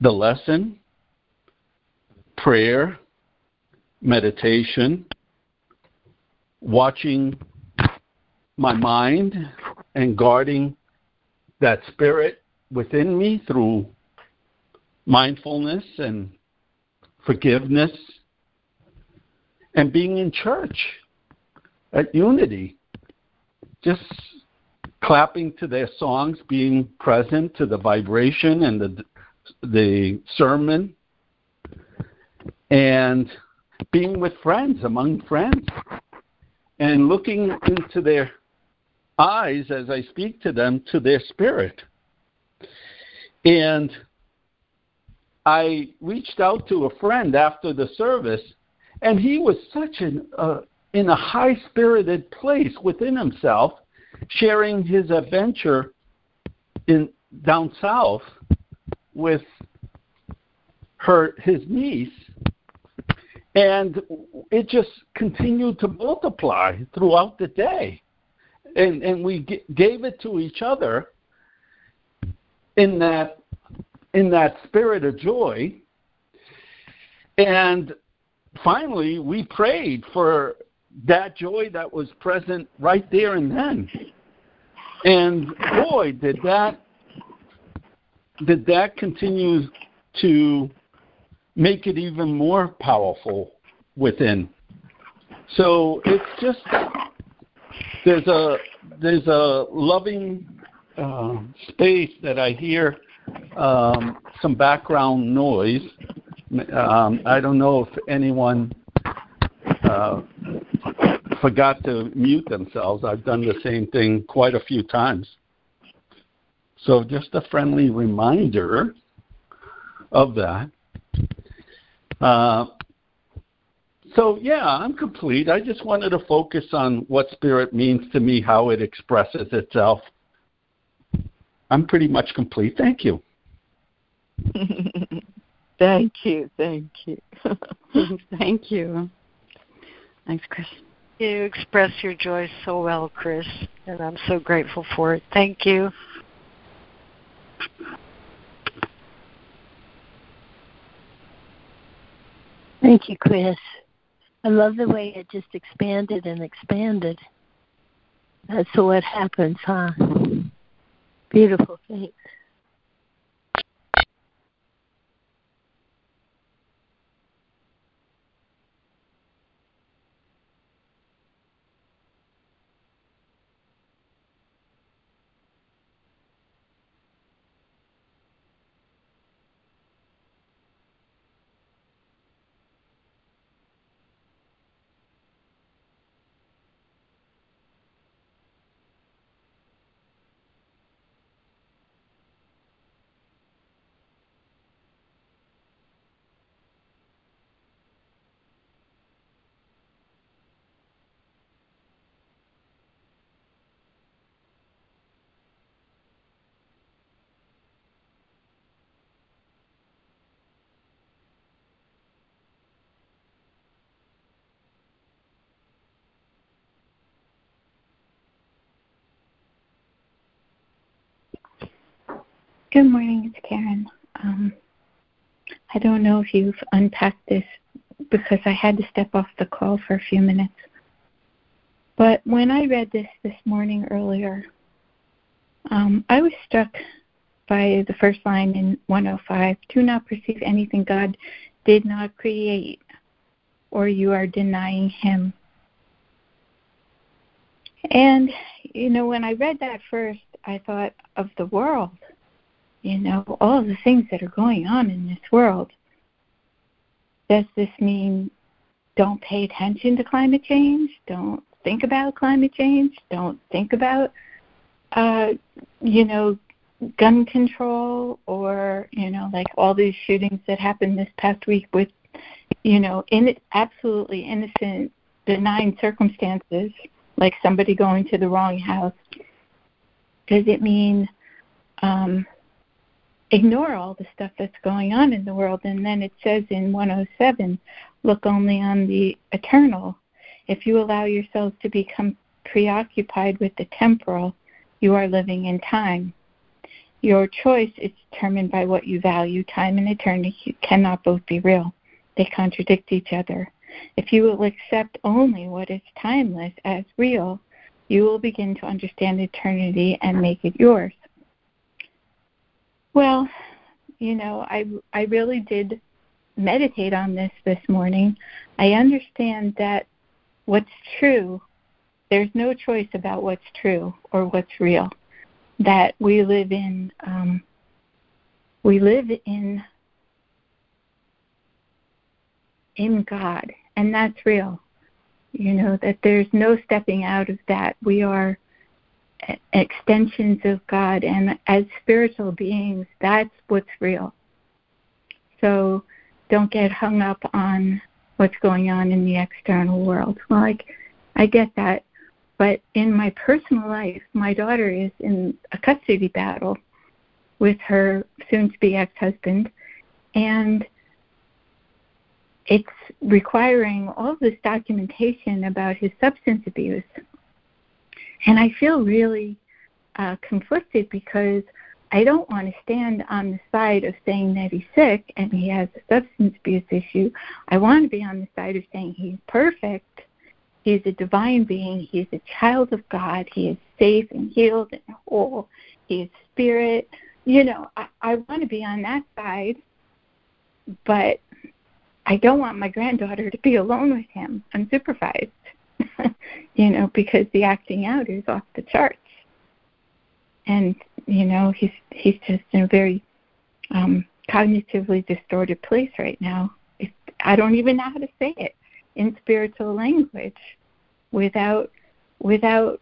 the lesson, prayer, meditation, watching my mind and guarding that spirit within me through mindfulness and forgiveness, and being in church at unity. Just clapping to their songs, being present to the vibration and the the sermon, and being with friends among friends, and looking into their eyes as I speak to them to their spirit. And I reached out to a friend after the service, and he was such an uh, in a high spirited place within himself, sharing his adventure in down south with her his niece. And it just continued to multiply throughout the day. And and we g- gave it to each other in that in that spirit of joy. And finally we prayed for that joy that was present right there and then and boy did that did that continue to make it even more powerful within so it's just there's a there's a loving uh, space that I hear um, some background noise. Um, I don't know if anyone uh, forgot to mute themselves. I've done the same thing quite a few times. So just a friendly reminder of that. Uh, so yeah, I'm complete. I just wanted to focus on what spirit means to me, how it expresses itself. I'm pretty much complete. Thank you. thank you. Thank you. thank you. Thanks, Chris. You express your joy so well, Chris, and I'm so grateful for it. Thank you. Thank you, Chris. I love the way it just expanded and expanded. That's what happens, huh? Beautiful. Thanks. Good morning, it's Karen. Um, I don't know if you've unpacked this because I had to step off the call for a few minutes. But when I read this this morning earlier, um, I was struck by the first line in 105 Do not perceive anything God did not create, or you are denying Him. And, you know, when I read that first, I thought of the world you know, all the things that are going on in this world. Does this mean don't pay attention to climate change? Don't think about climate change? Don't think about, uh, you know, gun control or, you know, like all these shootings that happened this past week with, you know, in absolutely innocent, benign circumstances, like somebody going to the wrong house. Does it mean um, ignore all the stuff that's going on in the world. And then it says in 107 look only on the eternal. If you allow yourselves to become preoccupied with the temporal, you are living in time. Your choice is determined by what you value. Time and eternity cannot both be real, they contradict each other. If you will accept only what is timeless as real, you will begin to understand eternity and make it yours. Well, you know, I I really did meditate on this this morning, I understand that what's true, there's no choice about what's true or what's real. That we live in, um, we live in, in God, and that's real. You know that there's no stepping out of that. We are extensions of God, and as spiritual beings, that's what's real. So don't get hung up on what's going on in the external world. Like, I get that. But in my personal life, my daughter is in a custody battle with her soon to be ex husband, and it's requiring all this documentation about his substance abuse. And I feel really uh, conflicted because I don't want to stand on the side of saying that he's sick and he has a substance abuse issue. I want to be on the side of saying he's perfect. He's a divine being. He's a child of God. He is safe and healed and whole. He is spirit. You know, I, I want to be on that side, but I don't want my granddaughter to be alone with him unsupervised. you know, because the acting out is off the charts. And you know he's he's just in a very um, cognitively distorted place right now. It, I don't even know how to say it in spiritual language without without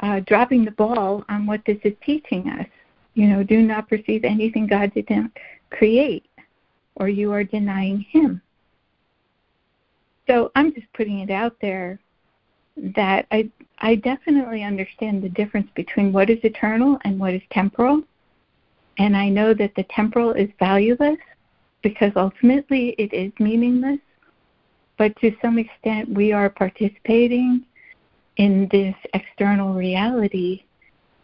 uh, dropping the ball on what this is teaching us. You know, do not perceive anything God didn't create, or you are denying Him. So I'm just putting it out there that I I definitely understand the difference between what is eternal and what is temporal. And I know that the temporal is valueless because ultimately it is meaningless. But to some extent, we are participating in this external reality.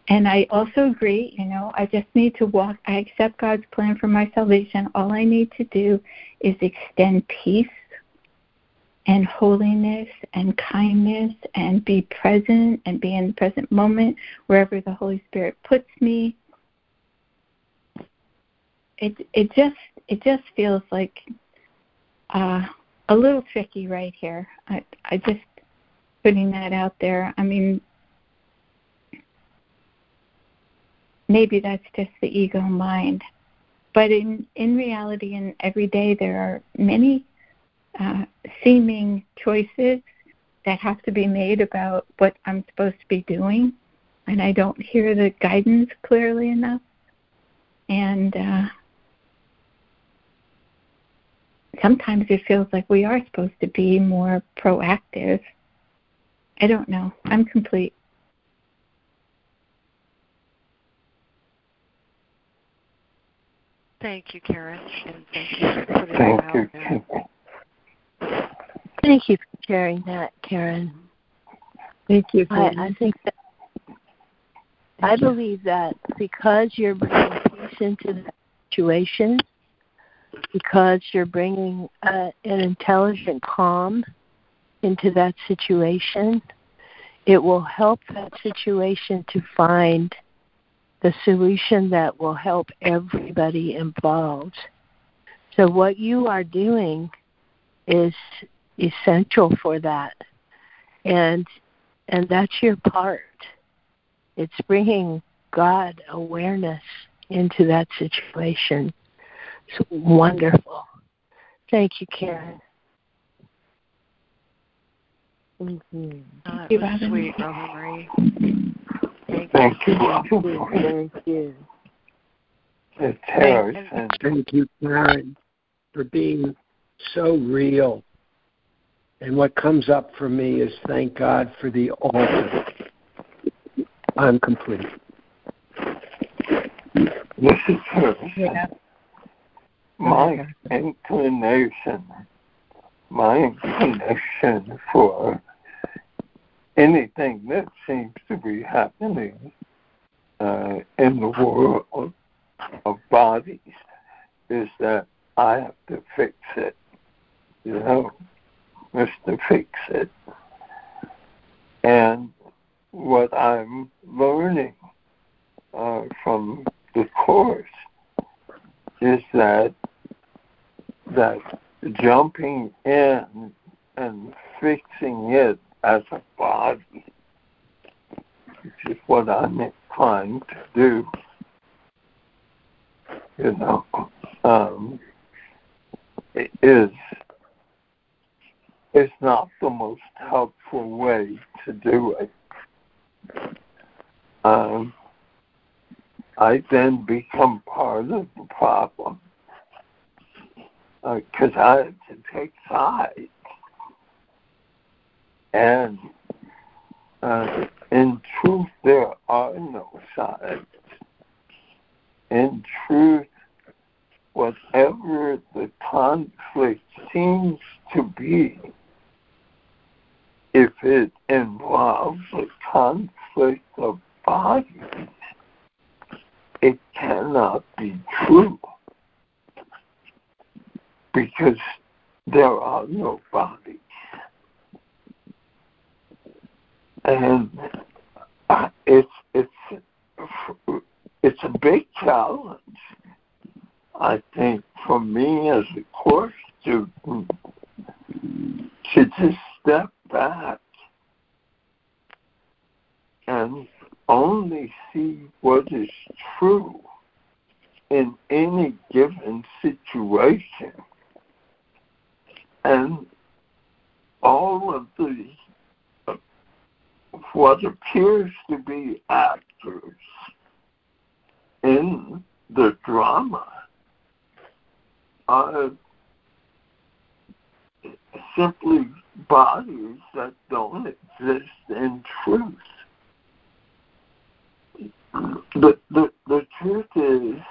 And I also agree, you know, I just need to walk, I accept God's plan for my salvation. All I need to do is extend peace and holiness and kindness and be present and be in the present moment wherever the Holy Spirit puts me. It it just it just feels like uh, a little tricky right here. I I just putting that out there. I mean, maybe that's just the ego mind, but in in reality, in every day, there are many uh, seeming choices that have to be made about what I'm supposed to be doing, and I don't hear the guidance clearly enough. And uh, sometimes it feels like we are supposed to be more proactive. I don't know. I'm complete. Thank you, Karen, and thank you for putting thank it out you. Thank you for sharing that, Karen. Thank you. I, I think that I you. believe that because you're bringing peace into the situation, because you're bringing uh, an intelligent calm into that situation, it will help that situation to find the solution that will help everybody involved. So, what you are doing is essential for that. And and that's your part. It's bringing god awareness into that situation. It's wonderful. Thank you karen. Mm-hmm. Thank you it was sweet Robin Marie. Thank, thank you. Thank you. It's Harris. Thank you, Karen, for being so real and what comes up for me is thank God for the altar. I'm complete. This is yeah. my inclination, my inclination for anything that seems to be happening uh, in the world of bodies is that I have to fix it. You know, to fix it. And what I'm learning uh, from the course is that that jumping in and fixing it as a body, which is what I'm inclined to do, you know, um, is is not the most helpful way to do it. Um, I then become part of the problem because uh, I have to take sides. And uh, in truth, there are no sides. In truth, whatever the conflict seems to be, if it involves a conflict of bodies, it cannot be true because there are no bodies. And it's it's it's a big challenge, I think, for me as a course student to just step back and only see what is true in any given situation. And all of the what appears to be actors in the drama are simply bodies that don't exist in truth. The, the, the truth is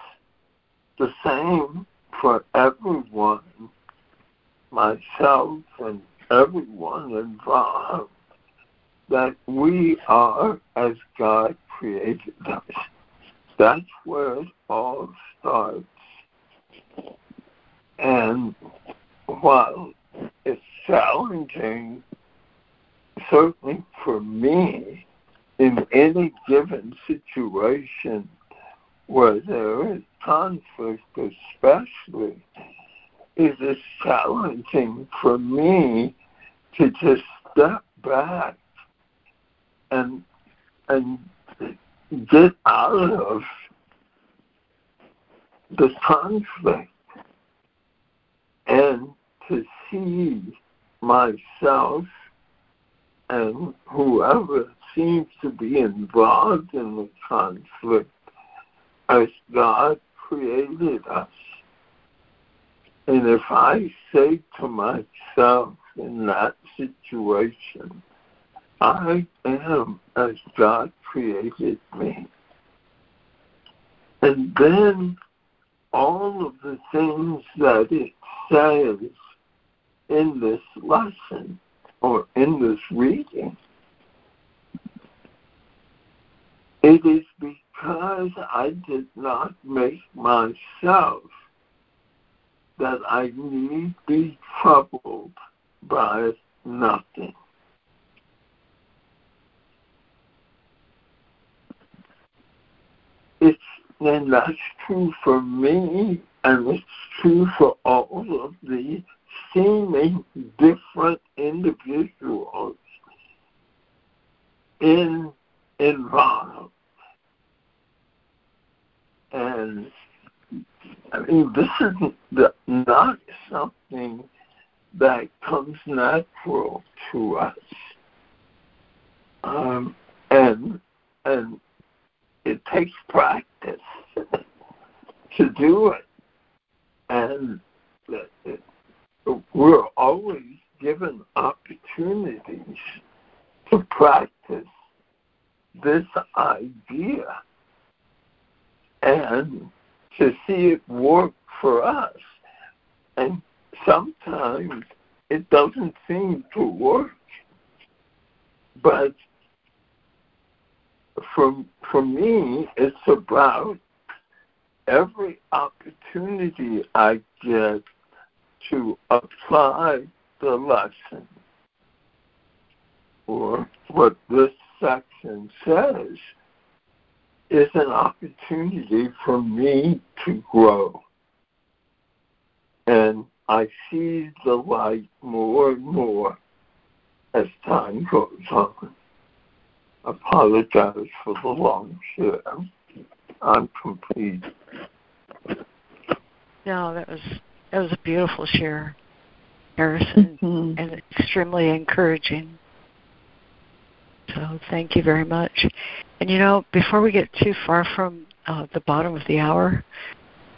the same for everyone, myself and everyone involved, that we are as God created us. That's where it all starts. And while it's challenging, certainly for me, in any given situation where there is conflict, especially, is it challenging for me to just step back and and get out of the conflict and to see myself and whoever seems to be involved in the conflict as God created us. And if I say to myself in that situation, I am as God created me, and then all of the things that it says in this lesson or in this reading. It is because I did not make myself that I need be troubled by nothing. It's and that's true for me and it's true for all of the seeming different individuals in involved. And I mean, this is not something that comes natural to us. Um, and and it takes practice to do it. And we're always given opportunities to practice this idea and to see it work for us. And sometimes it doesn't seem to work. But for, for me, it's about every opportunity I get to apply the lesson or what this section says is an opportunity for me to grow and I see the light more and more as time goes on. Apologize for the long share. I'm complete. No, that was that was a beautiful share, Harrison, mm-hmm. and extremely encouraging. So thank you very much. And you know, before we get too far from uh, the bottom of the hour,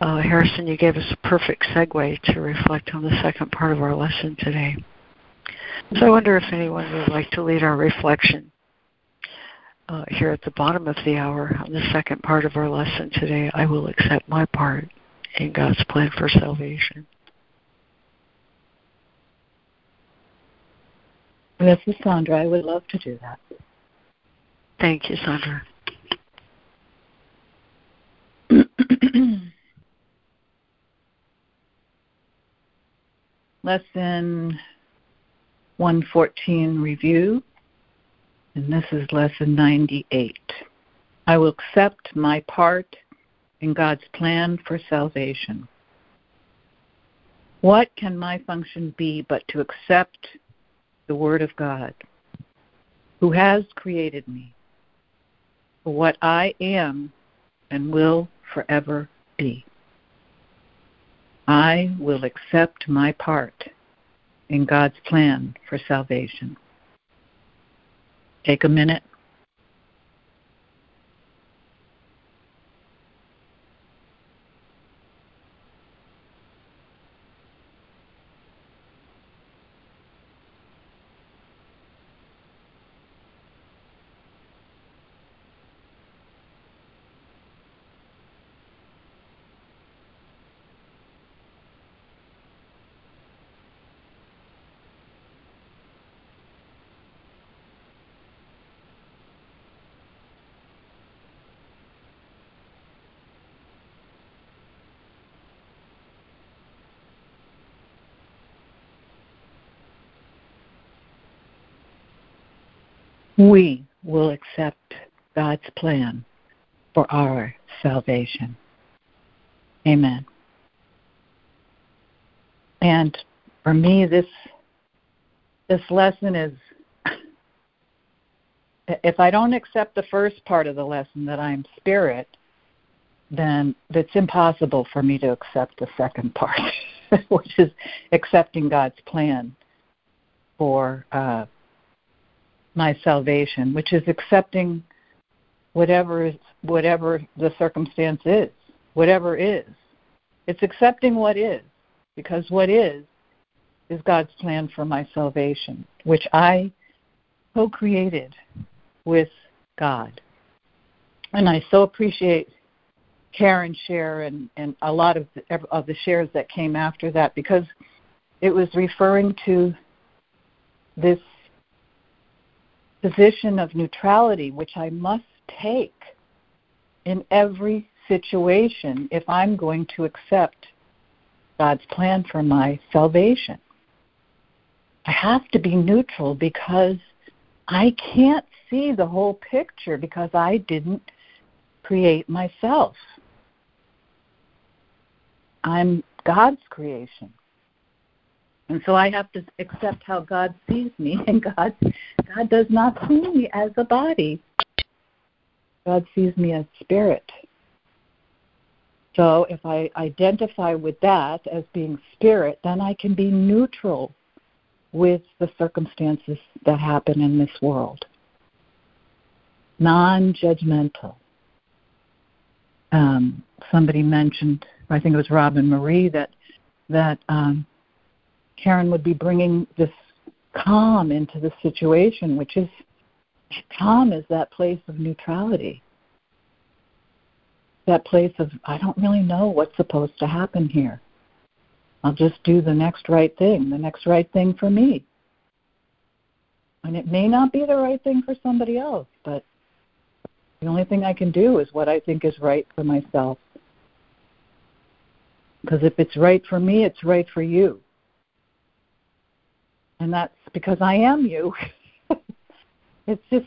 uh, Harrison, you gave us a perfect segue to reflect on the second part of our lesson today. So I wonder if anyone would like to lead our reflection uh, here at the bottom of the hour on the second part of our lesson today. I will accept my part in God's plan for salvation. This is Sandra. I would love to do that. Thank you, Sandra. lesson 114 review, and this is lesson 98. I will accept my part in God's plan for salvation. What can my function be but to accept the Word of God, who has created me for what I am and will forever be? I will accept my part in God's plan for salvation. Take a minute we will accept God's plan for our salvation. Amen. And for me, this this lesson is if I don't accept the first part of the lesson that I'm spirit, then it's impossible for me to accept the second part, which is accepting God's plan for uh, my salvation, which is accepting whatever is whatever the circumstance is, whatever is. It's accepting what is, because what is is God's plan for my salvation, which I co-created with God. And I so appreciate Karen's share and, and a lot of the, of the shares that came after that because it was referring to this position of neutrality, which I must take in every situation if I'm going to accept God's plan for my salvation. I have to be neutral because I can't see the whole picture because I didn't create myself. I'm God's creation. And so I have to accept how God sees me, and God, God does not see me as a body. God sees me as spirit. So if I identify with that as being spirit, then I can be neutral with the circumstances that happen in this world. Non judgmental. Um, somebody mentioned, I think it was Robin Marie, that that um, Karen would be bringing this calm into the situation, which is calm is that place of neutrality. That place of, I don't really know what's supposed to happen here. I'll just do the next right thing, the next right thing for me. And it may not be the right thing for somebody else, but the only thing I can do is what I think is right for myself. Because if it's right for me, it's right for you and that's because I am you. it's just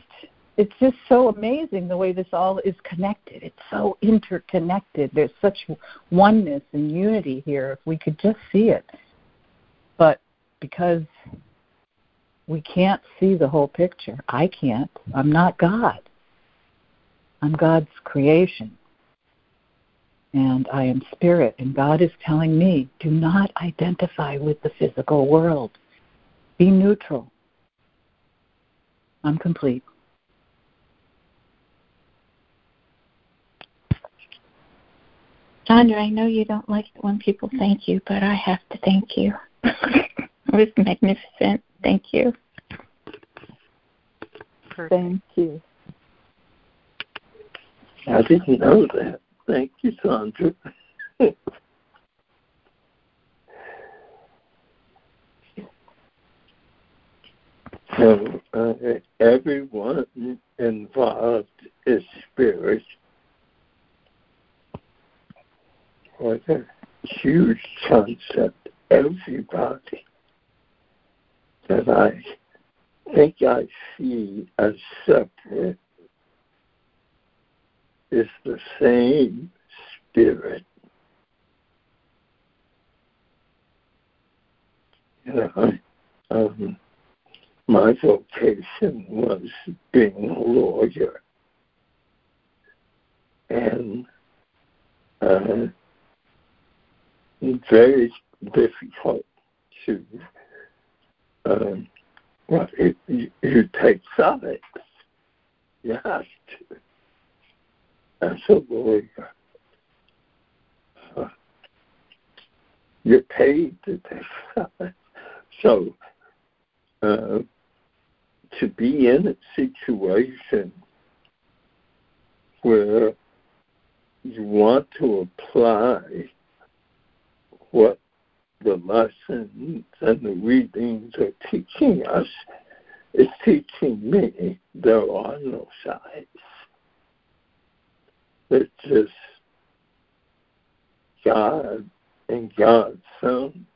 it's just so amazing the way this all is connected. It's so interconnected. There's such oneness and unity here. If we could just see it, But because we can't see the whole picture, I can't. I'm not God. I'm God's creation. And I am spirit. And God is telling me do not identify with the physical world, be neutral. I'm complete. Sandra, I know you don't like it when people thank you, but I have to thank you. it was magnificent. Thank you. Perfect. Thank you. I didn't know that. Thank you, Sandra. so uh, everyone involved is spirit What a huge concept. Everybody that I think I see as separate is the same spirit. You know, um, my vocation was being a lawyer. And uh, very difficult to um, well, it, you, you take sides. You have to. As a lawyer, uh, you're paid to take sides. So, uh, to be in a situation where you want to apply what the lessons and the readings are teaching us is teaching me there are no sides. It's just God and God's Son.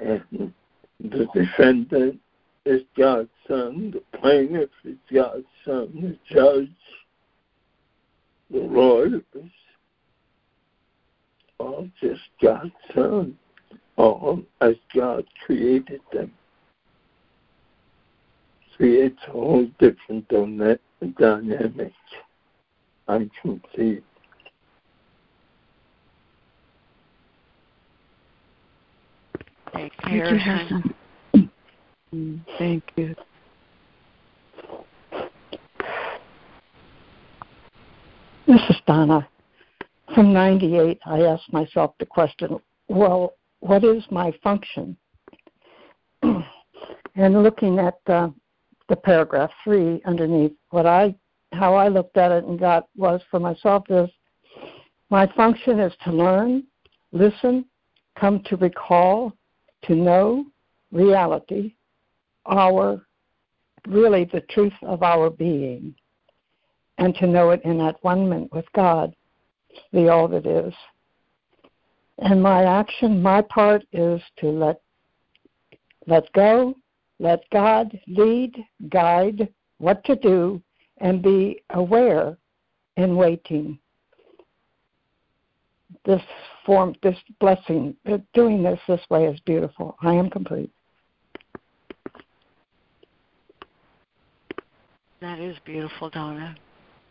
And the defendant is God's Son, the plaintiff is God's Son, the judge, the lawyers all just God's Son, all as God created them. Creates a whole different dynamic. I'm complete. Thank you, Harrison. Thank you. This is Donna from 98, I asked myself the question, well, what is my function? and looking at the, the paragraph three underneath, what I, how I looked at it and got was for myself is my function is to learn, listen, come to recall, to know reality, our, really the truth of our being, and to know it in that one minute with God the all that is. And my action, my part is to let let go, let God lead, guide what to do, and be aware and waiting. This form, this blessing, uh, doing this this way is beautiful. I am complete. That is beautiful, Donna.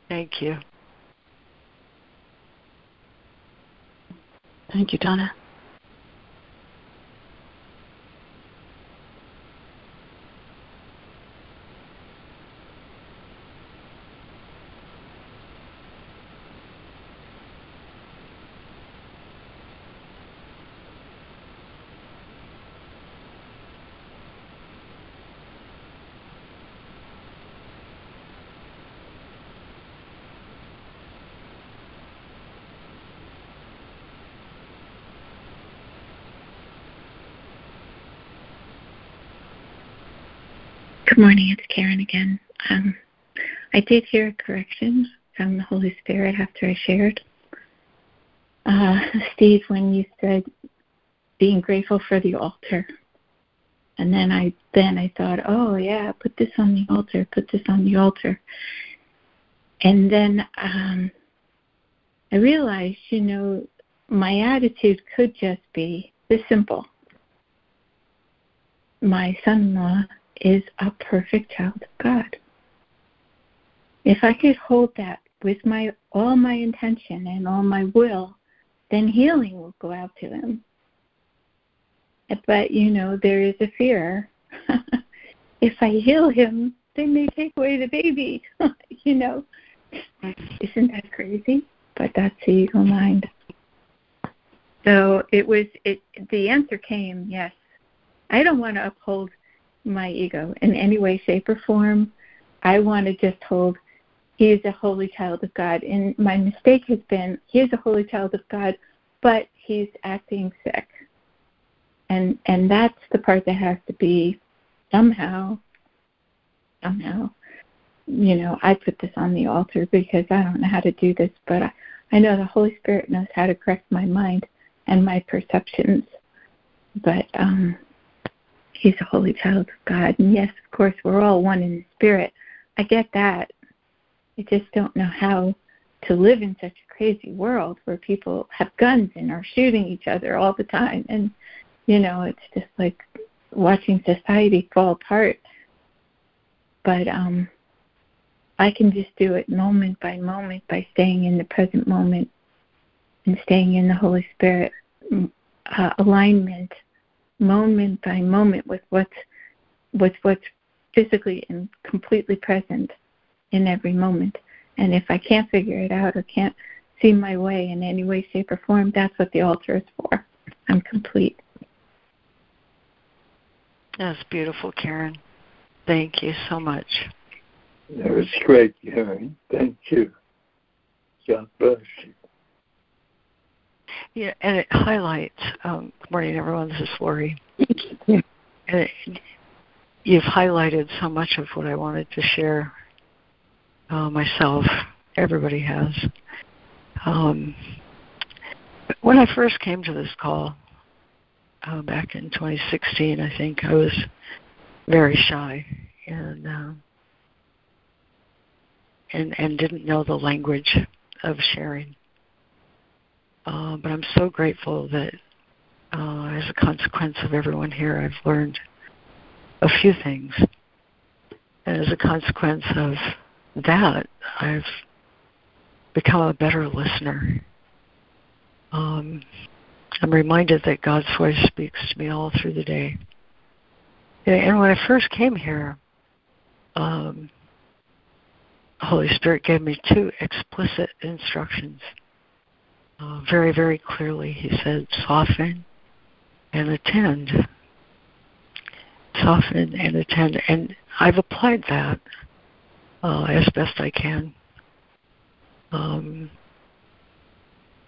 Thank you. Thank you, Donna. Good morning, it's Karen again. Um, I did hear a correction from the Holy Spirit after I shared. Uh, Steve, when you said being grateful for the altar, and then I then I thought, oh yeah, put this on the altar, put this on the altar, and then um, I realized, you know, my attitude could just be this simple: my son in law is a perfect child of God. If I could hold that with my all my intention and all my will, then healing will go out to them. But you know, there is a fear. if I heal him, they may take away the baby. you know, isn't that crazy? But that's the ego mind. So it was. It the answer came yes. I don't want to uphold my ego in any way, shape, or form. I want to just hold he is a holy child of God. And my mistake has been he is a holy child of God, but he's acting sick. And and that's the part that has to be somehow somehow you know, I put this on the altar because I don't know how to do this, but I, I know the Holy Spirit knows how to correct my mind and my perceptions. But um he's a holy child of God. And yes, of course, we're all one in the spirit. I get that. I just don't know how to live in such a crazy world where people have guns and are shooting each other all the time. And, you know, it's just like watching society fall apart. But um, I can just do it moment by moment by staying in the present moment and staying in the Holy Spirit uh, alignment, moment by moment with what's with what's physically and completely present in every moment. And if I can't figure it out or can't see my way in any way, shape, or form, that's what the altar is for. I'm complete. That's beautiful, Karen. Thank you so much. That was great, Karen. Thank you. God bless you. Yeah, and it highlights. Um, good morning, everyone. This is Laurie. and it, you've highlighted so much of what I wanted to share uh, myself. Everybody has. Um, when I first came to this call uh, back in 2016, I think I was very shy and uh, and and didn't know the language of sharing. Uh, but I'm so grateful that uh, as a consequence of everyone here, I've learned a few things. And as a consequence of that, I've become a better listener. Um, I'm reminded that God's voice speaks to me all through the day. And when I first came here, um, Holy Spirit gave me two explicit instructions. Uh, very, very clearly, He said, soften and attend. Soften and attend. And I've applied that uh, as best I can um,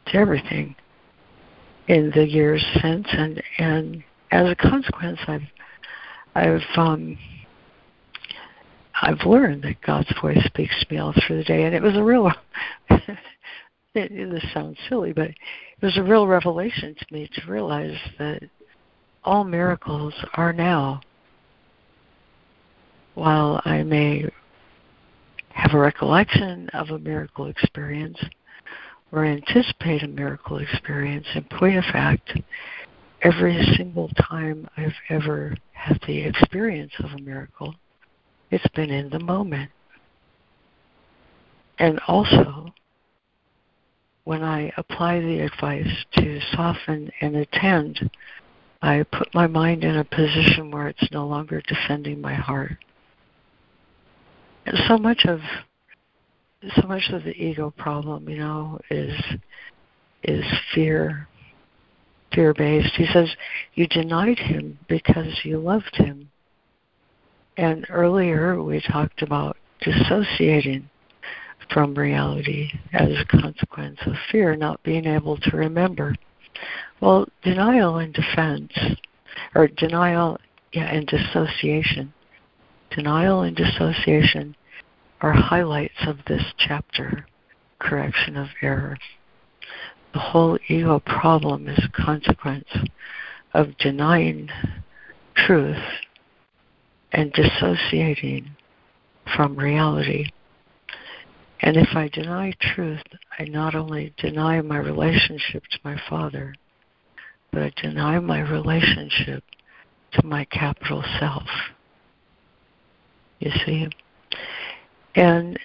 to everything in the years since, and and as a consequence, I've I've um, I've learned that God's voice speaks to me all through the day, and it was a real. it, this sounds silly, but it was a real revelation to me to realize that all miracles are now. While I may have a recollection of a miracle experience or anticipate a miracle experience. In point of fact, every single time I've ever had the experience of a miracle, it's been in the moment. And also, when I apply the advice to soften and attend, I put my mind in a position where it's no longer defending my heart so much of so much of the ego problem, you know, is is fear fear based. He says you denied him because you loved him. And earlier we talked about dissociating from reality as a consequence of fear, not being able to remember. Well, denial and defense, or denial yeah, and dissociation Denial and dissociation are highlights of this chapter, correction of error. The whole ego problem is a consequence of denying truth and dissociating from reality. And if I deny truth, I not only deny my relationship to my Father, but I deny my relationship to my capital self. You see? And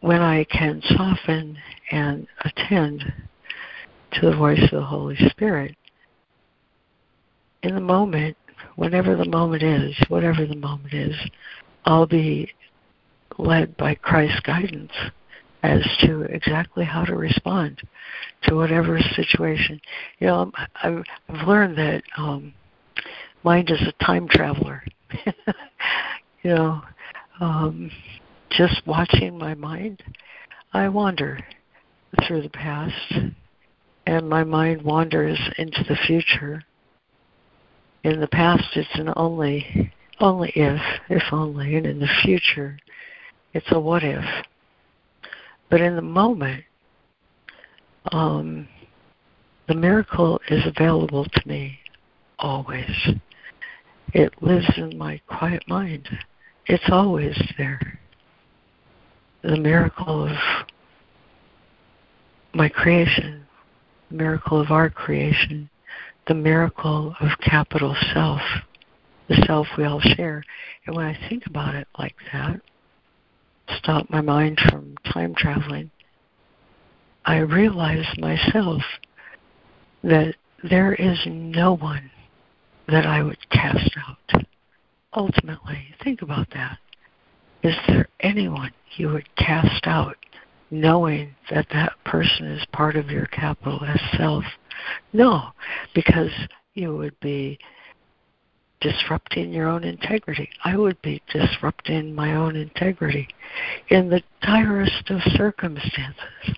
when I can soften and attend to the voice of the Holy Spirit, in the moment, whenever the moment is, whatever the moment is, I'll be led by Christ's guidance as to exactly how to respond to whatever situation. You know, I've, I've learned that um, mind is a time traveler. you know, um, just watching my mind, I wander through the past, and my mind wanders into the future. In the past, it's an only, only if, if only, and in the future, it's a what if. But in the moment, um, the miracle is available to me always. It lives in my quiet mind. It's always there. The miracle of my creation, the miracle of our creation, the miracle of capital self, the self we all share. And when I think about it like that, stop my mind from time traveling, I realize myself that there is no one that I would cast out. Ultimately, think about that. Is there anyone you would cast out knowing that that person is part of your capital S self? No, because you would be disrupting your own integrity. I would be disrupting my own integrity in the direst of circumstances.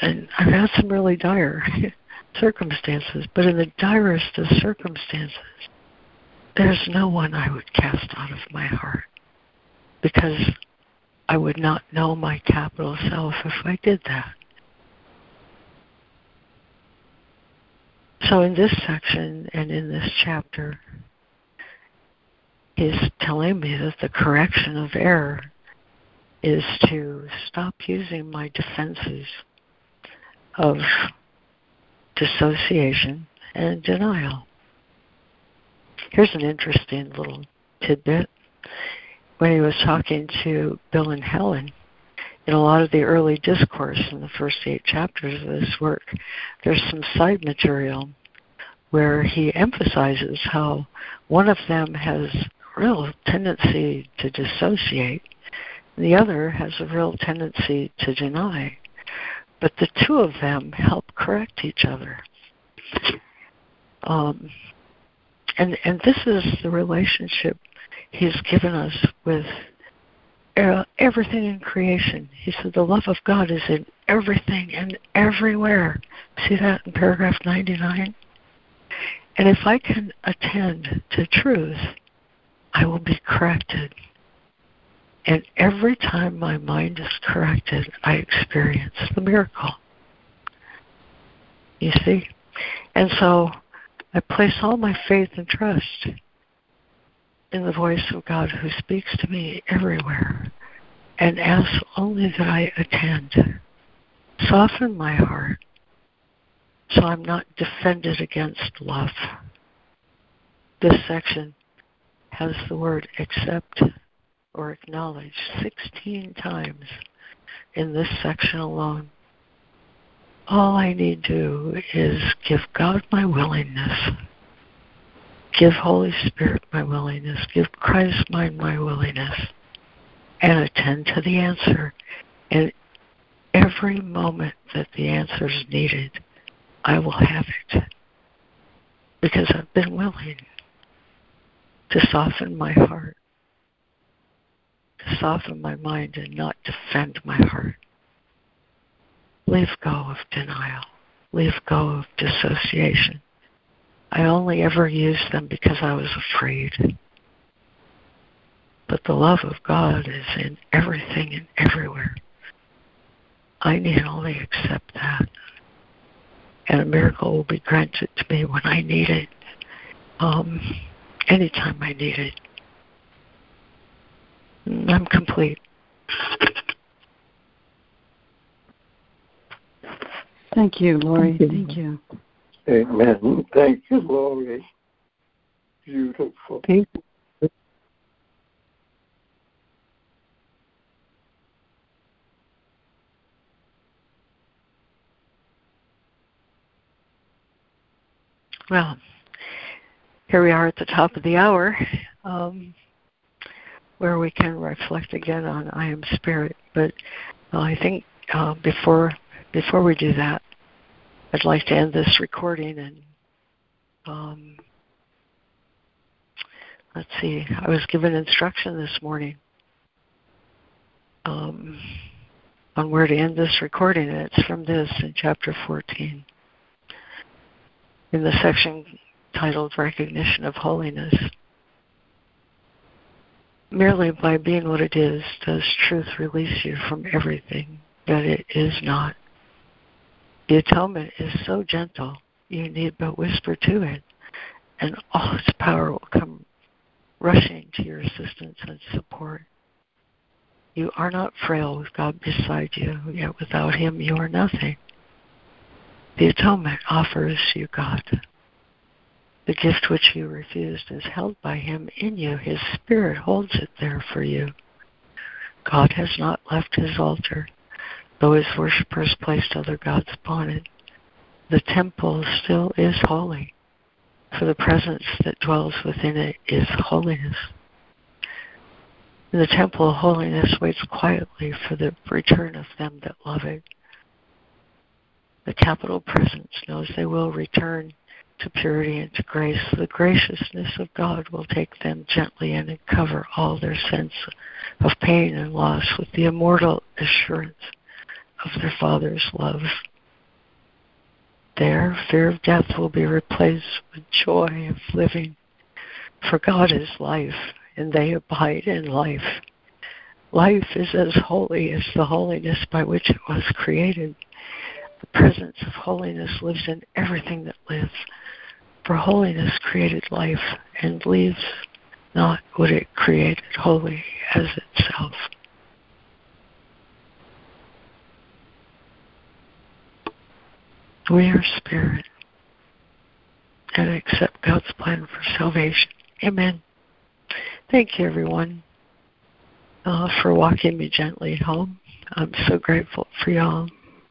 And I've had some really dire circumstances, but in the direst of circumstances, there's no one I would cast out of my heart because I would not know my capital self if I did that. So, in this section and in this chapter, he's telling me that the correction of error is to stop using my defenses of dissociation and denial. Here's an interesting little tidbit. When he was talking to Bill and Helen, in a lot of the early discourse in the first eight chapters of this work, there's some side material where he emphasizes how one of them has a real tendency to dissociate, and the other has a real tendency to deny. But the two of them help correct each other. Um, and and this is the relationship he's given us with Uh, everything in creation. He said the love of God is in everything and everywhere. See that in paragraph 99? And if I can attend to truth, I will be corrected. And every time my mind is corrected, I experience the miracle. You see? And so I place all my faith and trust in the voice of God who speaks to me everywhere and ask only that I attend. Soften my heart so I'm not defended against love. This section has the word accept or acknowledge 16 times in this section alone. All I need to do is give God my willingness, give Holy Spirit my willingness, give Christ mind my willingness, and attend to the answer. And every moment that the answer is needed, I will have it because I've been willing to soften my heart, to soften my mind and not defend my heart. Leave go of denial. Leave go of dissociation. I only ever used them because I was afraid. But the love of God is in everything and everywhere. I need only accept that and a miracle will be granted to me when I need it, um, anytime I need it. I'm complete. Thank you, Laurie. Thank you. Amen. Thank you, Laurie. beautiful. Thank you. Well, here we are at the top of the hour, um, where we can reflect again on I am Spirit. But uh, I think uh, before before we do that, I'd like to end this recording and um, let's see. I was given instruction this morning um, on where to end this recording, and it's from this in chapter 14 in the section titled Recognition of Holiness. Merely by being what it is does truth release you from everything that it is not. The atonement is so gentle, you need but whisper to it, and all its power will come rushing to your assistance and support. You are not frail with God beside you, yet without Him you are nothing. The atonement offers you God. The gift which you refused is held by Him in you. His Spirit holds it there for you. God has not left His altar, though His worshippers placed other gods upon it. The temple still is holy, for the presence that dwells within it is holiness. In the temple, of holiness waits quietly for the return of them that love it. The capital presence knows they will return to purity and to grace. The graciousness of God will take them gently and cover all their sense of pain and loss with the immortal assurance of their Father's love. There, fear of death will be replaced with joy of living. For God is life, and they abide in life. Life is as holy as the holiness by which it was created. The presence of holiness lives in everything that lives. For holiness created life and leaves not what it created holy as itself. We are spirit and accept God's plan for salvation. Amen. Thank you, everyone, uh, for walking me gently home. I'm so grateful for y'all.